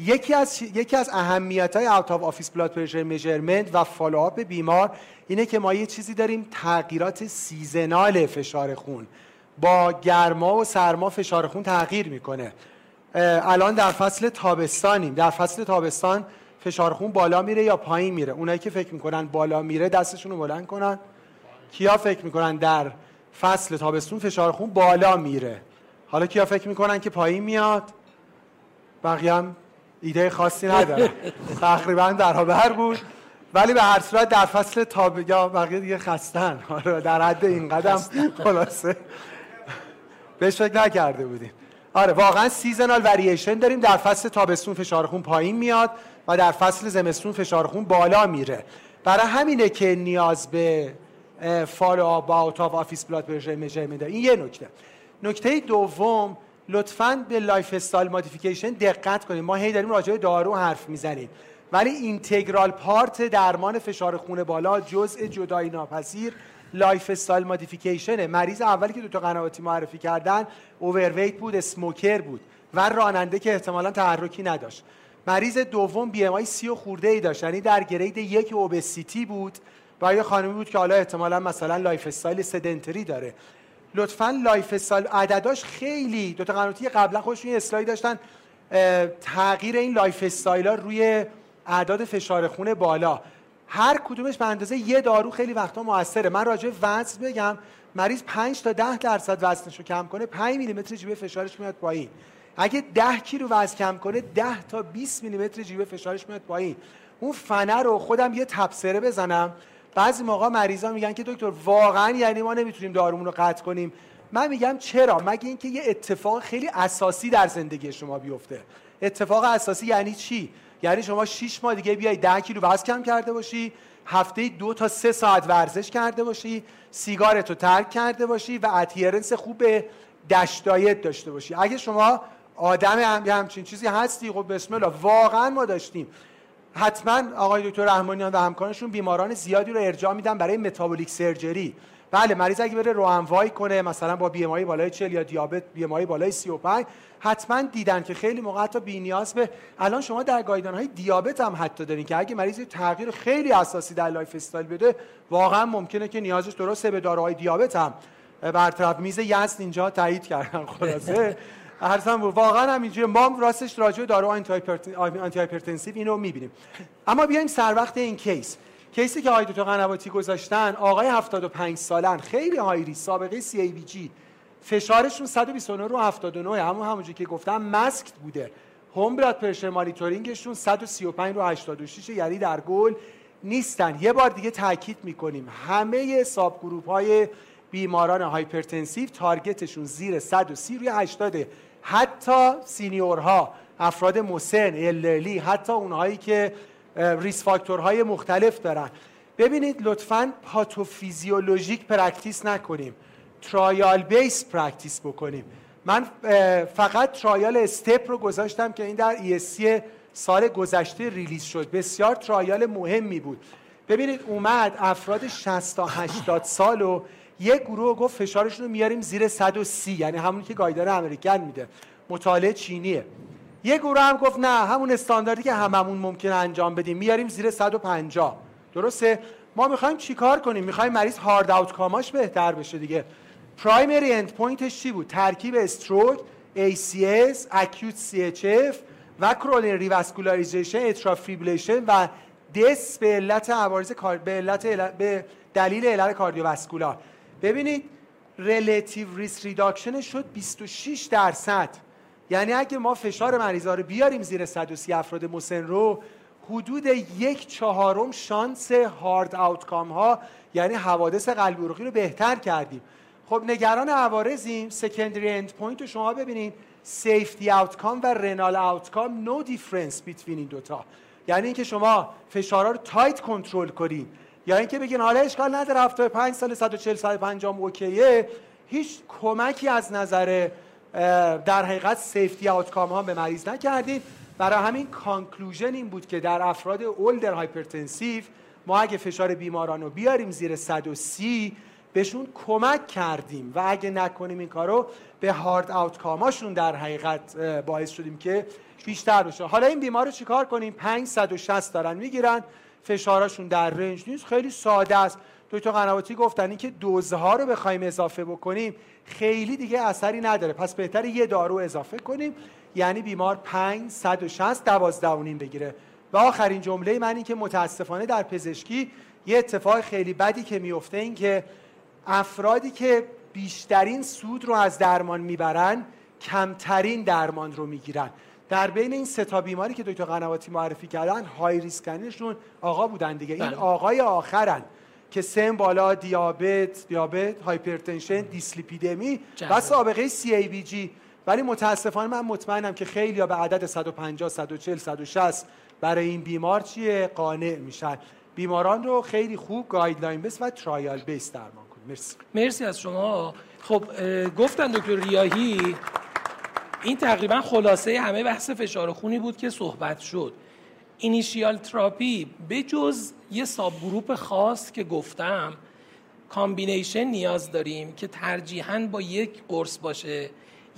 یکی از یکی از اهمیت های out of office blood pressure measurement و follow-up بیمار اینه که ما یه چیزی داریم تغییرات seasonal فشار خون. با گرما و سرما فشار خون تغییر می‌کنه. الان در فصل تابستانیم. در فصل تابستان فشار خون بالا میره یا پایین میره؟ اونایی که فکر می‌کنن بالا میره دستشون رو بلند کنن. کیا فکر می‌کنن در فصل تابستون فشار خون بالا میره؟ حالا کیا فکر می‌کنن که پایین میاد؟ بقیه ایده خاصی نداره تقریبا برابر بود. ولی به هر صورت در فصل تاب یا بقیه دیگه خستن. آره در حد این قدم خلاصه. بهش فکر نکرده بودیم. آره واقعا سیزنال وریشن داریم. در فصل تابستون فشار خون پایین میاد و در فصل زمستون فشار خون بالا میره. برای همینه که نیاز به follow با out of office blood pressure measurement این یه نکته. نکته دوم لطفا به lifestyle modification دقت کنید. ما هی داریم راجع به دارو حرف می‌زنیم. ولی integral part درمان فشار خون بالا جزء جدایی ناپذیر lifestyle modification ه. مریض اولی که دکتر قنواتی معرفی کردن overweight بود smoker بود و راننده که احتمالا تحرکی نداشت. مریض دوم BMI سی و خورده ای داشت. یعنی در grade یک obesity بود و یه خانمی بود که حالا احتمالا مثلا lifestyle sedentary داره. لطفا lifestyle عدداش خیلی دکتر قنواتی قبلا خودشون یه slide داشتن. تغییر این lifestyle ها روی اعداد فشار خون بالا. هر کدومش به اندازه یه دارو خیلی وقتا موثره. من راجع وزن بگم مریض 5 تا 10 درصد وزنش رو کم کنه 5 میلیمتر جیوه فشارش میاد پایین. اگه 10 کیلو وزن کم کنه 10 تا 20 میلیمتر جیوه فشارش میاد پایین. اون فنه رو خودم یه تبصره بزنم. بعضی موقع مریضا میگن که دکتر واقعا یعنی ما نمی‌تونیم دارومون رو قطع کنیم. من میگم چرا؟ مگه اینکه یه اتفاق خیلی اساسی در زندگی شما بیفته. اتفاق اساسی یعنی چی؟ یعنی شما 6 ماه دیگه بیای 10 کیلو وزن کم کرده باشی هفته دو تا سه ساعت ورزش کرده باشی سیگارتو ترک کرده باشی و اتیرنس خوب به دش دایت داشته باشی. اگه شما آدم هم همچین چیزی هستی خب بسم الله واقعا ما داشتیم. حتما آقای دکتر رحمانیان و همکارشون بیماران زیادی رو ارجاع میدن برای metabolic surgery. بله مریض اگه بره Roux-en-Y کنه مثلا با BMI بالای 40 یا دیابت BMI بالای 35 حتما دیدن که خیلی موقع حتی بی نیاز به الان شما در guideline های دیابت هم حتی دارین که اگه مریض تغییر خیلی اساسی در lifestyle بده واقعا ممکنه که نیازش درسته به داروهای دیابت هم برطرف میشه اینجا تایید کردن. خلاصه. عرضم واقعا هم اینجوری ما راستش راجع دارو antihypertensive اینو می‌بینیم. اما بیایم سر وقت این case. case ی که آقای دکتر قنواتی گذاشتن آقای 75 سالن. خیلی هایری سابقه CABG فشارشون 129 رو 79 همون همونجوری که گفتم masked بوده. home blood pressure monitoring شون 135 رو 86 یعنی در گل نیستن. یه بار دیگه تاکید می‌کنیم. همه subgroup های بیماران hypertensive target شون زیر 130 روی 80 حتی senior ها افراد مسن الرلی حتی اونهایی که risk factor های مختلف دارن. ببینید لطفا pathophysiologic practice نکنیم. trial-based practice بکنیم. من فقط trial STEP رو گذاشتم که این در ESC سال گذشته release شد. بسیار trial مهمی بود. ببینید اومد افراد 60 تا 80 سال یک گروه گفت فشارشون رو میاریم زیر 130 یعنی همون که guideline American میده. مطالعه چینیه. یه گروه هم گفت نه همون استانداردی که هممون ممکنه انجام بدیم. میاریم زیر 150 درسته؟ ما می‌خوایم چیکار کنیم؟ می‌خوایم مریض hard outcome اش بهتر بشه دیگه. primary endpoint ش چی بود؟ ترکیب stroke ACS acute CHF و coronary revascularization atrial fibrillation و death به علت عوارض به علت به دلیل علت cardiovascular. ببینید relative risk reduction شد 26 درصد. یعنی اگه ما فشار مریضا رو بیاریم زیر 130 افراد مسن رو حدود یک چهارم شانس hard outcome ها یعنی حوادث قلبی عروقی رو بهتر کردیم. خب نگران عوارضیم. secondary endpoint رو شما ببینید. safety outcome و renal outcome no difference between این دوتا. یعنی اینکه شما فشارها رو tight control کنید یا اینکه بگین حالا اشکال نداره 75 سال 140 150 okay ه. هیچ کمکی از نظر در حقیقت safety outcome ها به مریض نکردید. برای همین conclusion این بود که در افراد older hypertensive ما اگه فشار بیماران رو بیاریم زیر 130 بهشون کمک کردیم. و اگه نکنیم این کارو به هارد آوتکاماشون در حقیقت باعث شدیم که بیشتر بشه. حالا این بیمار رو چیکار کنیم؟ 560 دارن می‌گیرن. فشارشون در رنج نیست. خیلی ساده است. دکتر قنواتی گفتن این که دوزها رو بخوایم اضافه بکنیم خیلی دیگه اثری نداره. پس بهتر یه دارو اضافه کنیم. یعنی بیمار 5 160 12 بگیره. و آخرین جمله من این که متاسفانه در پزشکی یه اتفاق خیلی بدی که میفته این که افرادی که بیشترین سود رو از درمان می‌برن کمترین درمان رو می‌گیرن. در بین این سه تا بیماری که دکتر قنواتی معرفی کردن high risk ترینشون آقا بودن دیگه. این بله. آقای آخرن که سن بالا دیابت دیابت hypertension dyslipidemia و سابقه CABG ولی متاسفانه من مطمئنم که خیلی ها به عدد 150 140 160 برای این بیمار چیه؟ قانع میشن. بیماران رو خیلی خوب guideline base و trial base درمان کنید مرسی. مرسی از شما. خب گفتن دکتر ریاهی این تقریبا خلاصه همه بحث فشار خونی بود که صحبت شد. initial therapy به جز یه subgroup خاص که گفتم combination نیاز داریم که ترجیحاً با یک قرص باشه.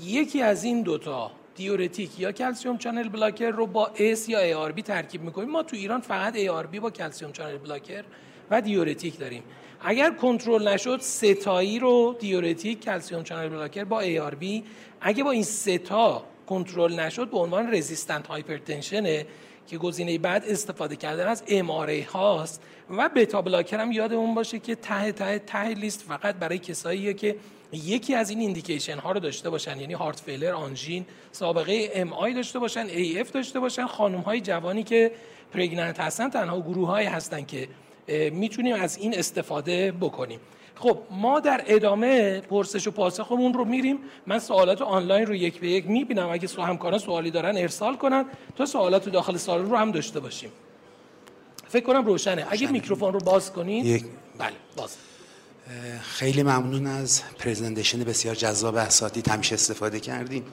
یکی از این دوتا دیورتیک یا calcium channel blocker رو با ACE یا ARB ترکیب می‌کنیم. ما تو ایران فقط ARB با calcium channel blocker و دیورتیک داریم. اگر کنترل نشد ستایی رو دیورتیک calcium channel blocker با ARB اگه با این ستا کنترل نشد به عنوان resistant hypertension ه که گزینه بعد استفاده کردن از MRA هاست. و beta blocker هم یادمون باشه که ته ته ته لیست فقط برای کساییه که یکی از این indication ها رو داشته باشن. یعنی heart failure آنژین سابقه MI داشته باشن AF داشته باشن. خانم های جوانی که pregnant هستن تنها گروه های هستن که می‌تونیم از این استفاده بکنیم. خب ما در ادامه پرسش و پاسخمون رو میریم. من سوالات آنلاین رو یک به یک می‌بینم. اگه سو همکاران سوالی دارن ارسال کنن تا سوالات داخل سالن رو هم داشته باشیم. فکر کنم روشنه. اگه میکروفون رو باز کنید یک... بله باز. خیلی ممنون از presentation بسیار جذاب اساتید همیشه استفاده کردیم.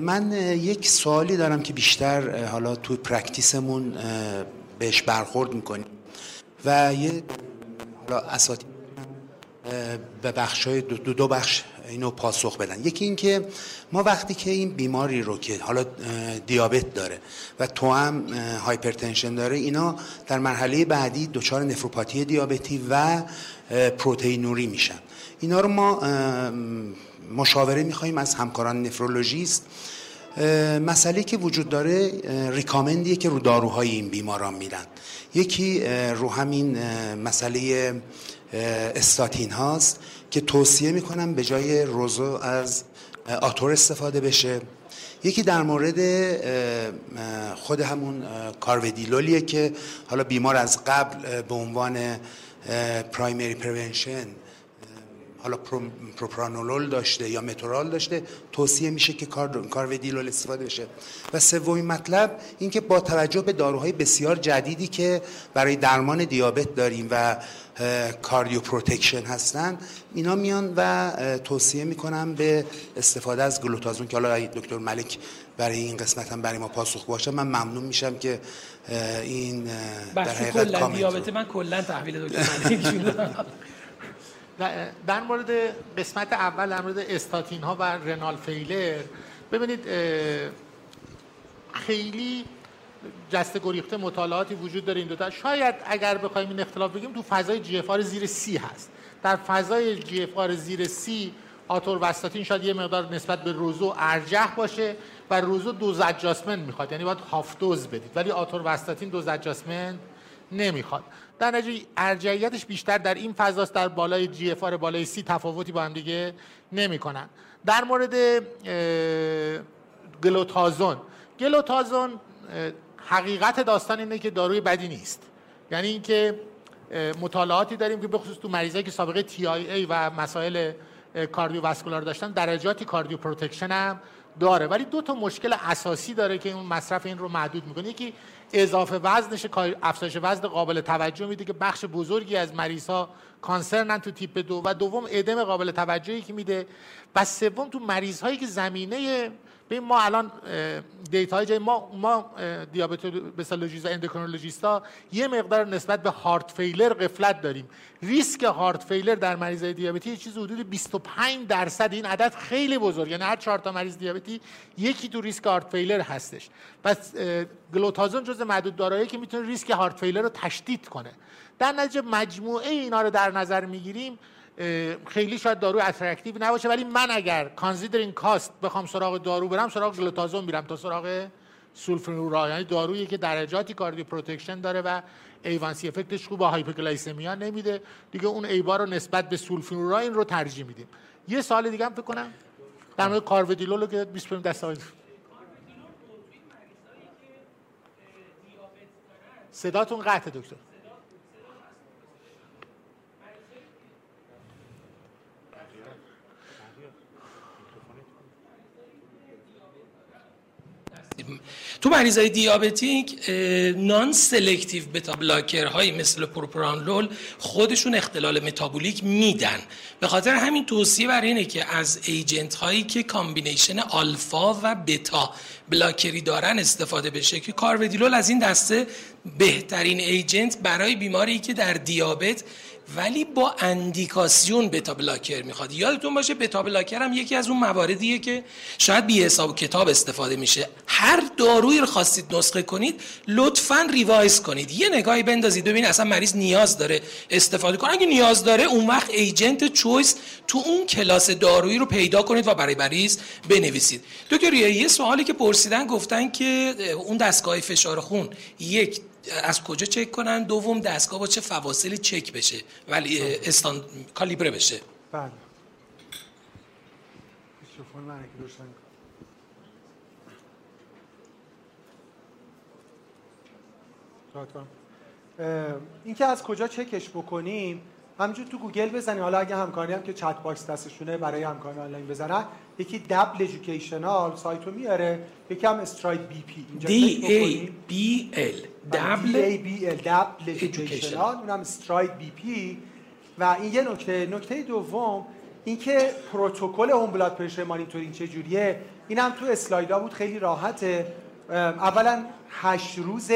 من یک سوالی دارم که بیشتر حالا تو practice مون بهش برخورد می‌کنیم. و یه حالا اساتید به بخش های دو, دو بخش اینو پاسخ بدن. یکی اینکه ما وقتی که این بیماری رو که حالا دیابت داره و تو هم هایپرتنشن داره اینا در مرحله بعدی دچار نفروپاتی دیابتی و پروتئینوری میشن. اینا رو ما مشاوره می‌خوایم از همکاران نفرولوژیست. مسئله که وجود داره ریکامندیه که رو داروهای این بیماران میدن. یکی رو همین مسئله استاتین هاست که توصیه می‌کنم به جای روزو از آتور استفاده بشه. یکی در مورد خود همون کارودیلولیه که حالا بیمار از قبل به عنوان پرایمری پرونشن حالا پروپرانولول داشته یا متورال داشته توصیه میشه که کار کارودیلول استفاده بشه. و سومین مطلب اینکه با توجه به داروهای بسیار جدیدی که برای درمان دیابت داریم و cardio protection هستن اینا میان و توصیه می‌کنم به استفاده از pioglitazone که حالا دکتر ملک برای این قسمت هم برای ما پاسخ باشه. من ممنون میشم که این در حقیقت کامل دیابت من کلا تحویل دکتر ملک در مورد قسمت اول در مورد استاتین ها و renal failure ببینید خیلی جسته گریخته مطالعاتی وجود داره این دوتا شاید اگر بخوایم این اختلاف بگیم تو فضای GFR زیر سی هست. در فضای GFR زیر سی آتور وستاتین شاید یه مقدار نسبت به rosu ارجح باشه و rosu dose adjustment می‌خواد. یعنی باید half dose بدید. ولی atorvastatin dose adjustment نمی‌خواد. در نتیجه ارجحیتش بیشتر در این فضاست در بالای GFR بالای سی تفاوتی با هم دیگه نمی‌کنن. در مورد pioglitazone. pioglitazone حقیقت داستان اینه که داروی بدی نیست. یعنی اینکه مطالعاتی داریم که بخصوص تو مریضایی که سابقه TIA و مسائل cardiovascular داشتن درجاتی cardio protection هم داره. ولی دو تا مشکل اساسی داره که اون مصرف این رو محدود می‌کنه. یکی اضافه وزنش افزایش وزن قابل توجه میده که بخش بزرگی از مریض ها concern ن تو تیپ دو و دوم ادم قابل توجهی که میده. و سوم تو مریض هایی که زمینه ببین ما الان data جای ما ما diabetologist و endocrinologist ا یه مقدار نسبت به heart failure غفلت داریم. ریسک heart failure در مریضای دیابتی یه چیز حدود 25 درصد این عدد خیلی بزرگ. یعنی هر چهار تا مریض دیابتی یکی تو ریسک heart failure هستش. پس pioglitazone جز معدود داروهایی که می‌تونه ریسک heart failure رو تشدید کنه. در نتیجه مجموعه اینا رو در نظر می‌گیریم خیلی شاید دارو attractive نباشه ولی من اگر considering cost بخوام سراغ دارو برم سراغ گلیتازون میرم تا سراغ سولفونیل اوره یعنی دارویی که درجاتی cardioprotection داره و adverse effectش خوب با hypoglycemia نمیده. دیگه اون ایبا رو نسبت به سولفونیل اوره این رو ترجیح میدیم. یه سال دیگه هم فکر کنم. در مورد کارودیلول که 25 دست صداتون قطع دکتر. تو مریضای diabetic non-selective beta blocker های مثل پروپرانلول خودشون اختلال متابولیک میدن. به خاطر همین توصیه بر اینه که از agent هایی که combination آلفا و بتا blockerی دارن استفاده بشه که کارودیلول از این دسته بهترین agent برای بیماری که در دیابت ولی با اندیکاسیون beta blocker می‌خواد. یادتون باشه beta blocker هم یکی از اون مواردیه که شاید بی حساب کتاب استفاده میشه. هر دارویی رو خواستید نسخه کنید لطفا revise کنید. یه نگاهی بندازید. ببینید اصلا مریض نیاز داره استفاده کنه. اگه نیاز داره اون وقت agent choice تو اون کلاس دارویی رو پیدا کنید و برای مریض بنویسید. دکتر یه سوالی که پرسیدن گفتن که اون دستگاه فشار خون یک از کجا چک کنن؟ دوم دستگاه با چه فواصلی چک بشه؟ ولی استان کالیبره بشه. بله. این که از کجا چکش بکنیم؟ همینجور تو گوگل بزنی حالا اگه همکاری هم که chat box دستشونه برای همکاری آنلاین بزنن یکی validated educational site رو میاره یکی هم STRIDE BP. اینجا D A B L double A B L double educational اونم STRIDE BP. و این یه نکته نکته دوم اینکه پروتکل home blood pressure monitoring چه جوریه اینم تو اسلایدا بود خیلی راحته. اولا هشت روز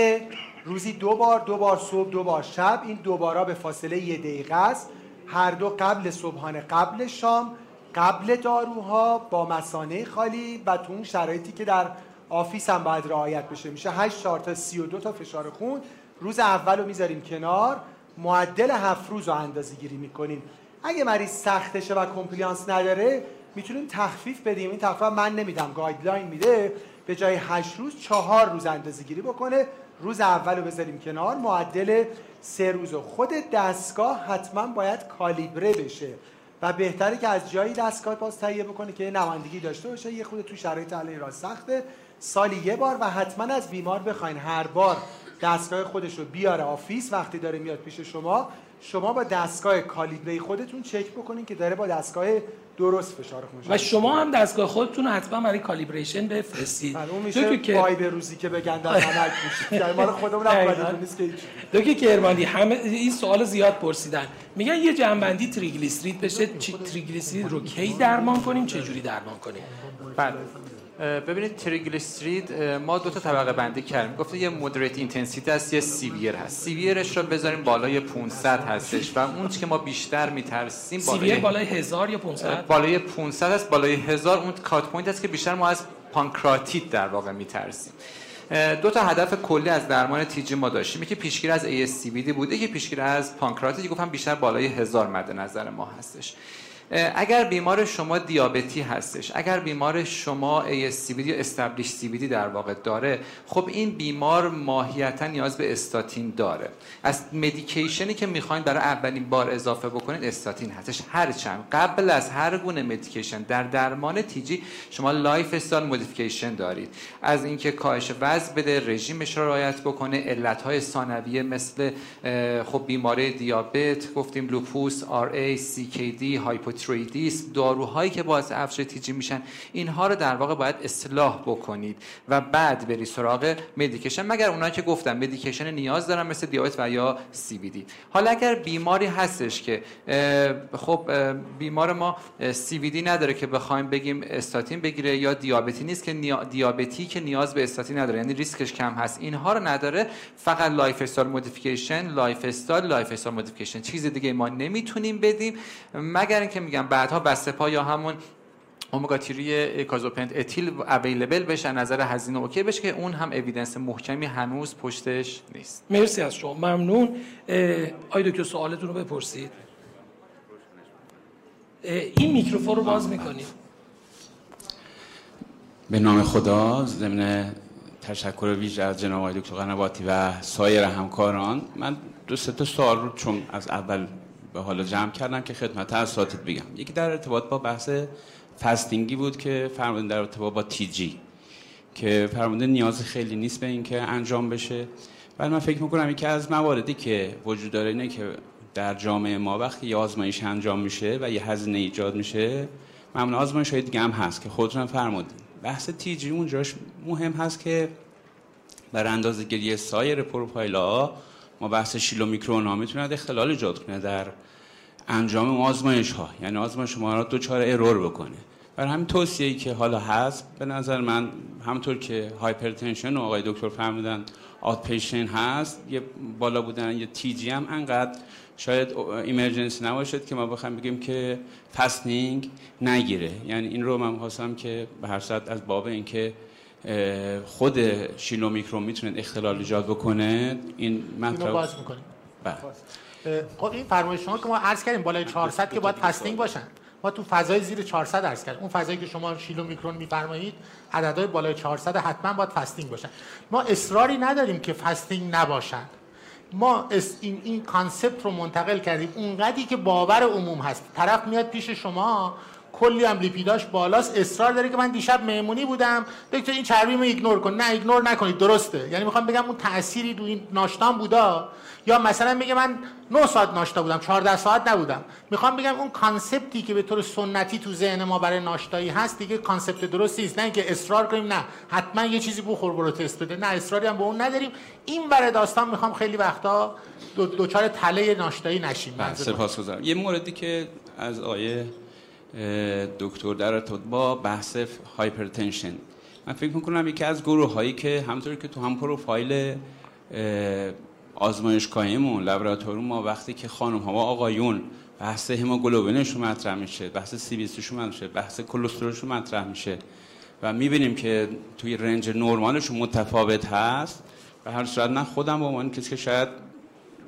روزی دو بار دو بار صبح دو بار شب این دوبارا به فاصله یه دقیقه است. هر دو قبل صبحانه قبل شام قبل داروها با مسانه خالی و تو اون شرایطی که در office هم باید رعایت بشه. میشه 8 4 تا 32 تا فشار خون. روز اول رو می‌ذاریم کنار. معدل هفت روز رو اندازه گیری می‌کنیم. اگه مریض سختشه و compliance نداره می‌تونیم تخفیف بدیم. این تخفیف من نمیدم. guideline میده. به جای 8 روز چهار روز اندازه گیری بکنه. روز اول رو بذاریم کنار. معدل سه روز. خود دستگاه حتما باید کالیبره بشه. و بهتره که از جایی دستگاه باز تهیه بکنه که نمایندگی داشته باشه. یه خود تو شرایط علی را سخته. سالی یه بار و حتما از بیمار بخواین. هر بار دستگاه خودش رو بیاره آفیس وقتی داره میاد پیش شما شما با دستگاه کالیبری خودتون چک بکنین که داره با دستگاه درست فشار خون و شما هم دستگاه خودتون حتما برای کالیبریشن بفرستید. اون میشه که وای روزی که بگن در نمک میشه مال خودمون هم نیست که دکتر کرماندی همه این سوال زیاد پرسیدن. میگن یه جنبندی تریگلیسیرید بشه تریگلیسیرید رو کی درمان کنیم؟ چه جوری درمان کنیم؟ بله. ببینید تریگلیسیرید ما دو تا طبقه بندی کردیم. گفته یه moderate intensity هست یه severe هست. severeش رو بذاریم بالای 500 هستش و اون که ما بیشتر میترسیم بالای بالای 1000 یا 500 بالای 500 هست بالای 1000 اون cut point هست که بیشتر ما از پانکراتیت در واقع میترسیم. دو تا هدف کلی از درمان TG ما داشتیم. یکی پیشگیری از ASCVD بوده یکی پیشگیری از پانکراتیت گفتم بیشتر بالای هزار مد نظر ما هستش. اگر بیمار شما دیابتی هستش اگر بیمار شما ASCVD یا established CVD در واقع داره خب این بیمار ماهیتا نیاز به استاتین داره. از medicationی که می‌خواین برای اولین بار اضافه بکنید استاتین هستش. هرچند قبل از هر گونه medication در درمان TG شما lifestyle modification دارید. از اینکه کاهش وزن بده رژیمش رو رعایت بکنه علتهای ثانویه مثل خب بیماری دیابت گفتیم لوپوس RA CKD تریدیس داروهایی که باعث افزایش TG میشن اینها رو در واقع باید اصلاح بکنید و بعد بری سراغ medication مگر اونایی که گفتم medication نیاز دارن مثل دیابت و یا CVD حالا اگر بیماری هستش که خب بیمار ما CVD نداره که بخوایم بگیم استاتین بگیره یا دیابتی نیست که دیابتی که نیاز به استاتین نداره یعنی ریسکش کم هست. اینها رو نداره فقط lifestyle modification lifestyle lifestyle modification چیز دیگه ما نمی‌تونیم بدیم. مگر اینکه میگم بعدها وسپا یا همون omega three icosapent ethyl available بشه نظر هزینه okay بشه که اون هم evidence محکمی هنوز پشتش نیست. مرسی از شما. ممنون. آی دکتر سوالتون رو بپرسید. این میکروفون رو باز می‌کنید به نام خدا ضمن تشکر ویژه از جناب آقای دکتر قنواتی و سایر همکاران من دو سه تا سوال رو چون از اول به حالا جمع کردم که خدمت اساتید بگم. یکی در ارتباط با بحث فستینگی بود که فرمودن در ارتباط با تی جی که فرمودن نیاز خیلی نیست به اینکه انجام بشه. ولی من فکر می‌کنم یکی از مواردی که وجود داره اینه که در جامعه ما وقتی یه آزمایش انجام میشه و یه هزینه ایجاد میشه معمولا آزمایش های دیگه هم هست که خودتون فرمودین. بحث تی جی اونجاش مهم هست که بر اندازه گیری سایر پروفایل ها ما بحث شیلو میکرون ها می‌تونه اختلال ایجاد کنه در انجام آزمایش ها. یعنی آزمایش شما را دوچار ارور بکنه. برای همین توصیه که حالا هست به نظر من همطور که هایپرتنشن و آقای دکتر فهمیدن آت پیشن هست یه بالا بودن یه تی جی هم انقدر شاید ایمرجنسی نباشد که ما بخوایم بگیم که فستینگ نگیره. یعنی این رو من خواستم که به هر صورت از باب اینکه خود شیلو میکرون می‌تونه اختلال ایجاد بکنه؟ این مطلب باز می‌کنیم. بله. خب این فرمایش شما که ما عرض کردیم بالای 400 که باید فستینگ باشن. ما تو فضای زیر 400 عرض کردیم. اون فضایی که شما شیلومیکرون میفرمایید عددهای بالای 400 حتما باید fasting باشن. ما اصراری نداریم که fasting نباشن. ما این این concept رو منتقل کردیم. اونقدی که باور عموم هست. طرف میاد پیش شما کلی هم لیپیداش بالاست. اصرار داره که من دیشب مهمونی بودم. دکتر این چربیمو ignore کن. نه ignore نکنید. درسته. یعنی می‌خوام بگم اون تأثیری رو این ناشتام بودا. یا مثلا میگه من 9 ساعت ناشتا بودم 14 ساعت نبودم. می‌خوام بگم اون concept ی که به طور سنتی تو ذهن ما برای ناشتایی هست دیگه concept درستی نیست. نه اینکه اصرار کنیم نه. حتما یه چیزی بخور برو تست بده. نه اصراری هم به اون نداریم. این برای داستان می‌خوام خیلی وقتا دچار تله ناشتایی نشیم. بله، سپاسگزارم. یه موردی که از آقای دکتر در با بحث hypertension. من فکر می‌کنم یکی از گروه هایی که همطوری که تو هم پروفایل آزمایشگاهیمون لابراتوری ما وقتی که خانم ها و آقایون بحث هموگلوبینشون مطرح میشه بحث سی بی مطرح میشه بحث کلسترولشون مطرح میشه و می‌بینیم که توی رنج نرمالشون متفاوت هست. و هر صورت نه خودم با عنوان کسی که شاید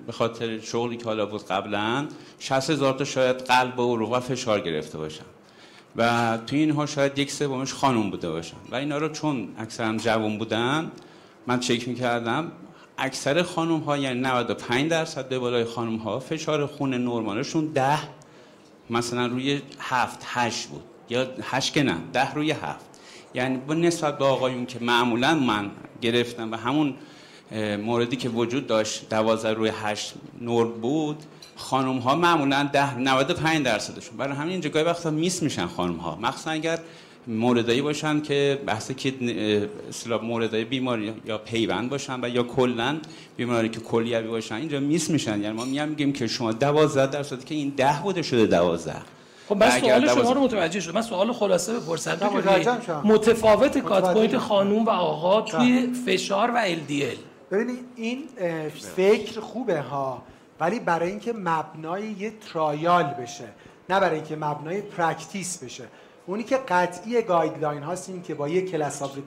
به خاطر شغلی که حالا بود قبلا 60 هزار تا شاید قلب و و فشار گرفته باشن. و توی اینها شاید یک سومش خانم بوده باشن. و اینا رو چون اکثرا جوان بودن من چک می‌کردم اکثر خانم ها یعنی 95 درصد به بالای خانم ها فشار خون نرمالشون 10 مثلا روی 7 8 بود. یا 8 که نه 10 روی 7 یعنی با نسبت به آقایون که معمولا من گرفتم و همون موردی که وجود داشت 12 روی 8 نور بود خانم ها معمولا 10 95 درصدشون. برای همین اینجا گاهی وقتا میس میشن خانم ها مخصوصا اگر موردایی باشن که بحث که اصطلاح موردای بیماری یا پیوند باشن و یا کلا بیماری که کلیوی باشن اینجا miss میشن. یعنی ما میگیم که شما 12 درصد که این 10 بوده شده 12 خب من سوال شما رو متوجه شد من سوال خلاصه بپرسم. متفاوت cut point خانوم و آقا توی فشار و LDL ببینید این فکر خوبه ها ولی برای اینکه مبنای یه trial بشه نه برای اینکه مبنای practice بشه. اونی که قطعی guideline هاست این که با یک class of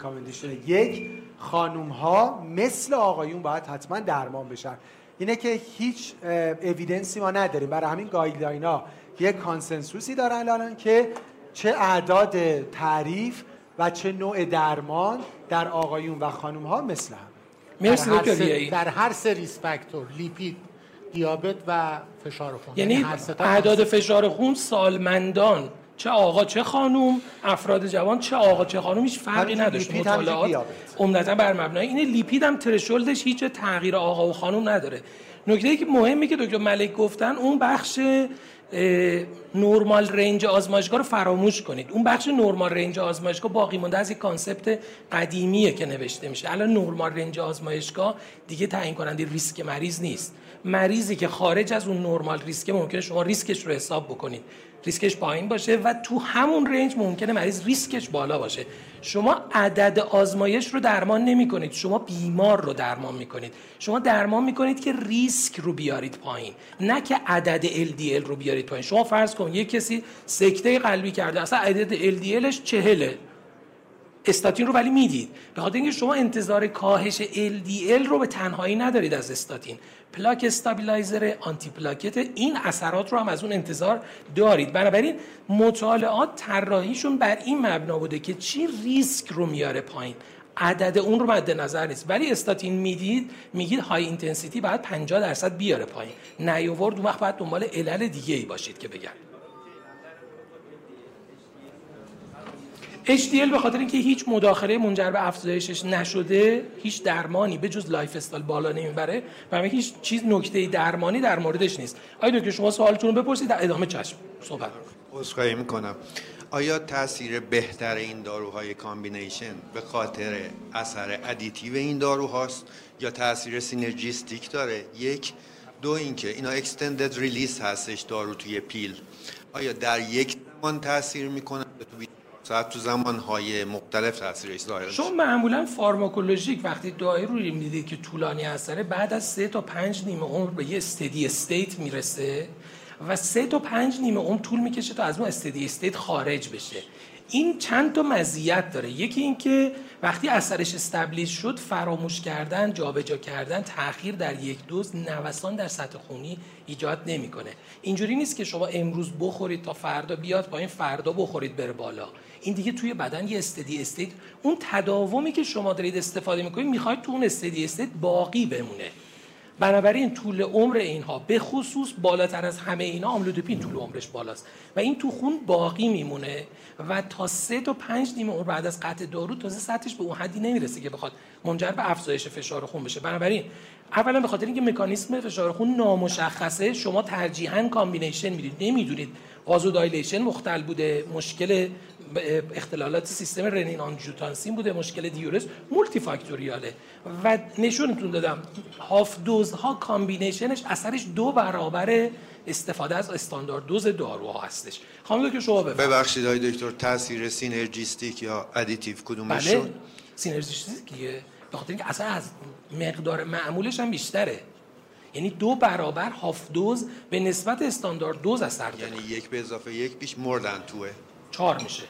یک خانوم ها مثل آقایون باید حتما درمان بشن. اینه که هیچ evidence ی ما نداریم. برای همین guideline ها یک consensus ی دارن الان که چه اعداد تعریف و چه نوع درمان در آقایون و خانوم ها مثل هم. مرسی در, هر در هر سه risk factor لیپید دیابت و فشار خون. یعنی اعداد فشار خون سالمندان چه آقا چه خانوم افراد جوان چه آقا چه خانوم هیچ فرقی نداشت. مطالعات عمدتا بر مبنای اینه. لیپید هم threshold ش هیچ تغییر آقا و خانوم نداره. نکته ای که مهمه که دکتر ملک گفتن اون بخش normal range آزمایشگاه رو فراموش کنید. اون بخش normal range آزمایشگاه باقی مونده از یک concept قدیمیه که نوشته میشه. الان normal range آزمایشگاه دیگه تعیین کننده ریسک مریض نیست. مریضی که خارج از اون normal range ممکنه شما ریسکش رو حساب بکنید. ریسکش پایین باشه و تو همون range ممکنه مریض ریسکش بالا باشه. شما عدد آزمایش رو درمان نمی کنید شما بیمار رو درمان می کنید شما درمان می کنید که ریسک رو بیارید پایین نه که عدد LDL رو بیارید پایین. شما فرض کن یک کسی سکته قلبی کرده اصلا عدد LDL ش چهله. استاتین رو ولی می‌دید. به خاطر اینکه شما انتظار کاهش LDL رو به تنهایی ندارید از استاتین. plaque stabilizer antiplatelet این اثرات رو هم از اون انتظار دارید. بنابراین مطالعات طراحیشون بر این مبنا بوده که چی ریسک رو میاره پایین. عدد اون رو مد نظر نیست. ولی استاتین می‌دید میگید high intensity باید 50 درصد بیاره پایین. نیاورد اون وقت باید دنبال علل دیگه ای باشید که بگم. HDL به خاطر اینکه هیچ مداخله منجر به افزایشش نشده هیچ درمانی به جز lifestyle بالا نمی‌بره و هیچ چیز نکته درمانی در موردش نیست. آقای دکتر شما سوالتون رو بپرسید؟ در ادامه چشم صحبت عذرخواهی می‌کنم. آیا تاثیر بهتر این داروهای combination به خاطر اثر additive این داروهاست یا تاثیر synergistic داره؟ یک. دو اینکه اینا extended release هستش دارو توی pill. آیا در یک زمان تاثیر می‌کنه؟ ساعت تو زمانهای مختلف تاثیرش ظاهر شما معمولا فارماکولوژیک وقتی دارو رو می‌دید که طولانی اثره بعد از سه تا پنج نیمه عمر به یه steady state می‌رسه و سه تا پنج نیمه عمر طول می‌کشه تا از اون steady state خارج بشه. این چند تا مزیت داره. یکی اینکه وقتی اثرش establish شد فراموش کردن جابجا کردن تاخیر در یک دوز نوسان در سطح خونی ایجاد نمی‌کنه. اینجوری نیست که شما امروز بخورید تا فردا بیاد پایین فردا بخورید بره بالا. این دیگه توی بدن یه استدی استیت. اون تداومی که شما دارید استفاده می‌کنید می‌خواید تو اون استدی استیت باقی بمونه. بنابراین طول عمر اینها به خصوص بالاتر از همه اینا آملودوپین طول عمرش بالاست. و این تو خون باقی میمونه و تا سه تا پنج نیمه عمر بعد از قطع دارو تازه سطحش به اون حدی نمی‌رسه که بخواد منجر به افزایش فشار خون بشه. بنابراین اولا به خاطر اینکه مکانیسم فشار خون نامشخصه شما ترجیحاً combination می‌دید. نمی‌دونید vasodilation مختل بوده مشکل اختلالات سیستم رنین آنژیوتانسین بوده مشکل دیورس multifactorial ه و نشونتون دادم half dose ها combination ش اثرش دو برابر استفاده از standard dose داروها هستش. خانم دکتر شما بفرمایید. ببخشید آقای دکتر تاثیر synergistic یا additive کدومش بله سینرژیستیکیه به خاطر اینکه اصلا از مقدار معمولش هم بیشتره. یعنی دو برابر هاف دوز به نسبت استاندارد دوز اثر داره. یعنی یک به اضافه یک بیش مردن توه. چهار میشه.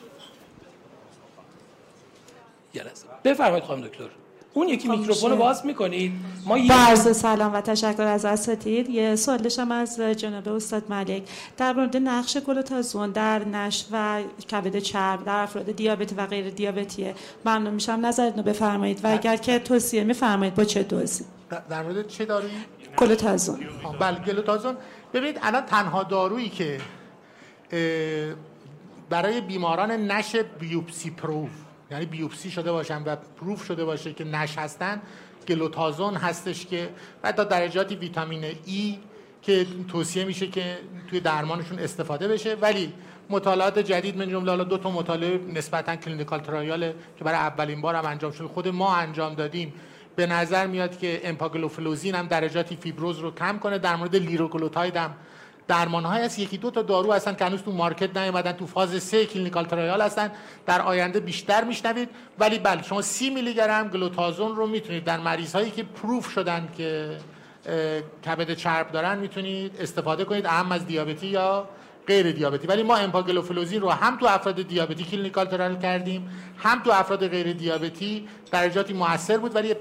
یه بفرمایید خانم دکتر. اون یکی میکروفون رو باز می‌کنید. ما یه سلام و تشکر از اساتید یه سوال داشتم از جناب استاد ملک. در مورد نقش گلوتازون در نش و کبد چرب در افراد دیابت و غیر دیابتیه. ممنون میشم. نظرتون رو بفرمایید. و اگر که توصیه میفرمایید با چه دوزی؟ در مورد چه دارویی گلوتازون بله گلوتازون ببینید الان تنها دارویی که برای بیماران نش بیوپسی پروف یعنی بیوپسی شده باشن و پروف شده باشه که نش هستن گلوتازون هستش که و تا درجاتی ویتامین ای که توصیه میشه که توی درمانشون استفاده بشه. ولی مطالعات جدید من جمله حالا دو تا مطالعه نسبتا clinical trial که برای اولین بار هم انجام شد خود ما انجام دادیم. به نظر میاد که امپاگلوفلوزین هم درجاتی فیبروز رو کم کنه در مورد لیروگلوتاید هم درمان های هست. یکی دو تا دارو هستن که هنوز تو market نیومدن تو فاز سه clinical trial هستن. در آینده بیشتر میشنوید. ولی بله شما سی میلی گرم پیوگلیتازون رو می‌تونید در مریض هایی که proof شدن که کبد چرب دارن می‌تونید استفاده کنید. اعم از دیابتی یا غیر دیابتی. ولی ما امپاگلوفلوزین رو هم تو افراد دیابتی clinical trial کردیم هم تو افراد غیر دیابتی درجاتی موثر بود ولی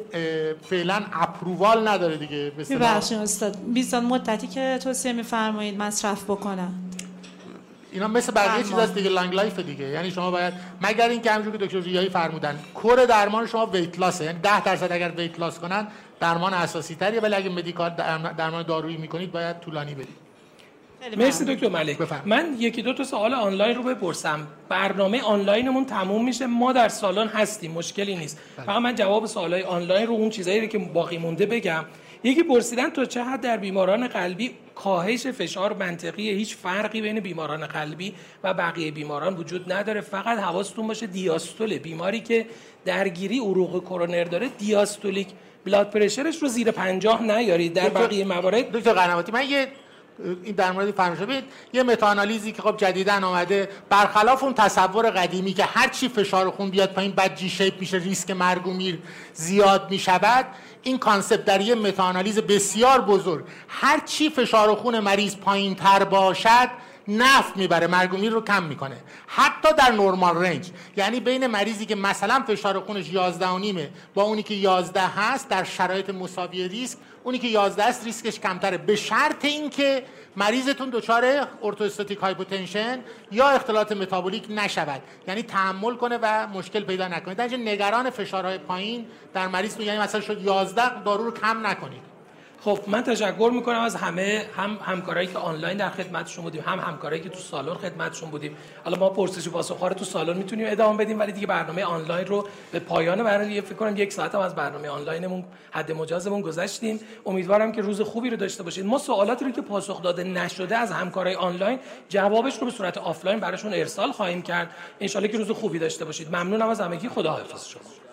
فعلا approval نداره دیگه ببخشید استاد بیزان مدتی که توصیه میفرمایید مصرف بکنن اینا مثل بقیه چیز هست دیگه long life دیگه. یعنی شما باید مگر اینکه همونجوری که دکتر ریایی فرمودن core درمان شما weight loss ه یعنی 10 درصد اگر weight loss کنن درمان اساسی تریه ولی اگه مدیکال درمان دارویی می‌کنید باید طولانی بدید. مرسی دکتر ملک. من یکی دو تا سوال آنلاین رو بپرسم. برنامه آنلاینمون تموم میشه ما در سالن هستیم مشکلی نیست. بله. فقط من جواب سوالای آنلاین رو اون چیزایی رو که باقی مونده بگم. یکی پرسیدن تا چه حد در بیماران قلبی کاهش فشار منطقی هیچ فرقی بین بیماران قلبی و بقیه بیماران وجود نداره؟ فقط حواستون باشه دیاستول بیماری که درگیری عروق کرونر داره diastolic blood pressure ش رو زیر پنجاه نیارید در بقیه موارد. دکتر قنواتی من یه این در مورد فرمایش. ببینید یه meta-analysis ی که خب جدیدن آمده برخلاف اون تصور قدیمی که هر چی فشار خون بیاد پایین بعد J shape میشه ریسک مرگ و میر زیاد می‌شود این concept در یه meta-analysis بسیار بزرگ. هر چی فشار خون مریض پایین تر باشد نفع می‌بره مرگ و میر رو کم می‌کنه. حتی در normal range. یعنی بین مریضی که مثلا فشار خونش 11 و نیمه با اونی که 11 هست در شرایط مساوی ریسک اونی که 11 است ریسکش کمتره. به شرط اینکه مریضتون دچار orthostatic hypotension یا اختلالات متابولیک نشود. یعنی تحمل کنه و مشکل پیدا نکنه. در نگران فشارهای پایین در مریض یعنی مثلا شد 11 دارو رو کم نکنید. خب من تشکر می‌کنم از همه هم همکارایی که آنلاین در خدمتشون بودیم هم همکارایی که تو سالن خدمتشون بودیم. حالا ما پرسش و پاسخ تو سالن می‌تونیم ادامه بدیم ولی دیگه برنامه آنلاین رو به پایان برنامه فکر کنم یک ساعت هم از برنامه آنلاینمون حد مجازمون گذشتیم. امیدوارم که روز خوبی رو داشته باشید ما سوالاتی رو که پاسخ داده نشده از همکارای آنلاین جوابش رو به صورت آفلاین براشون ارسال خواهیم کرد. ان که روز خوبی داشته باشید. ممنونم از همگی. خداحافظ شما.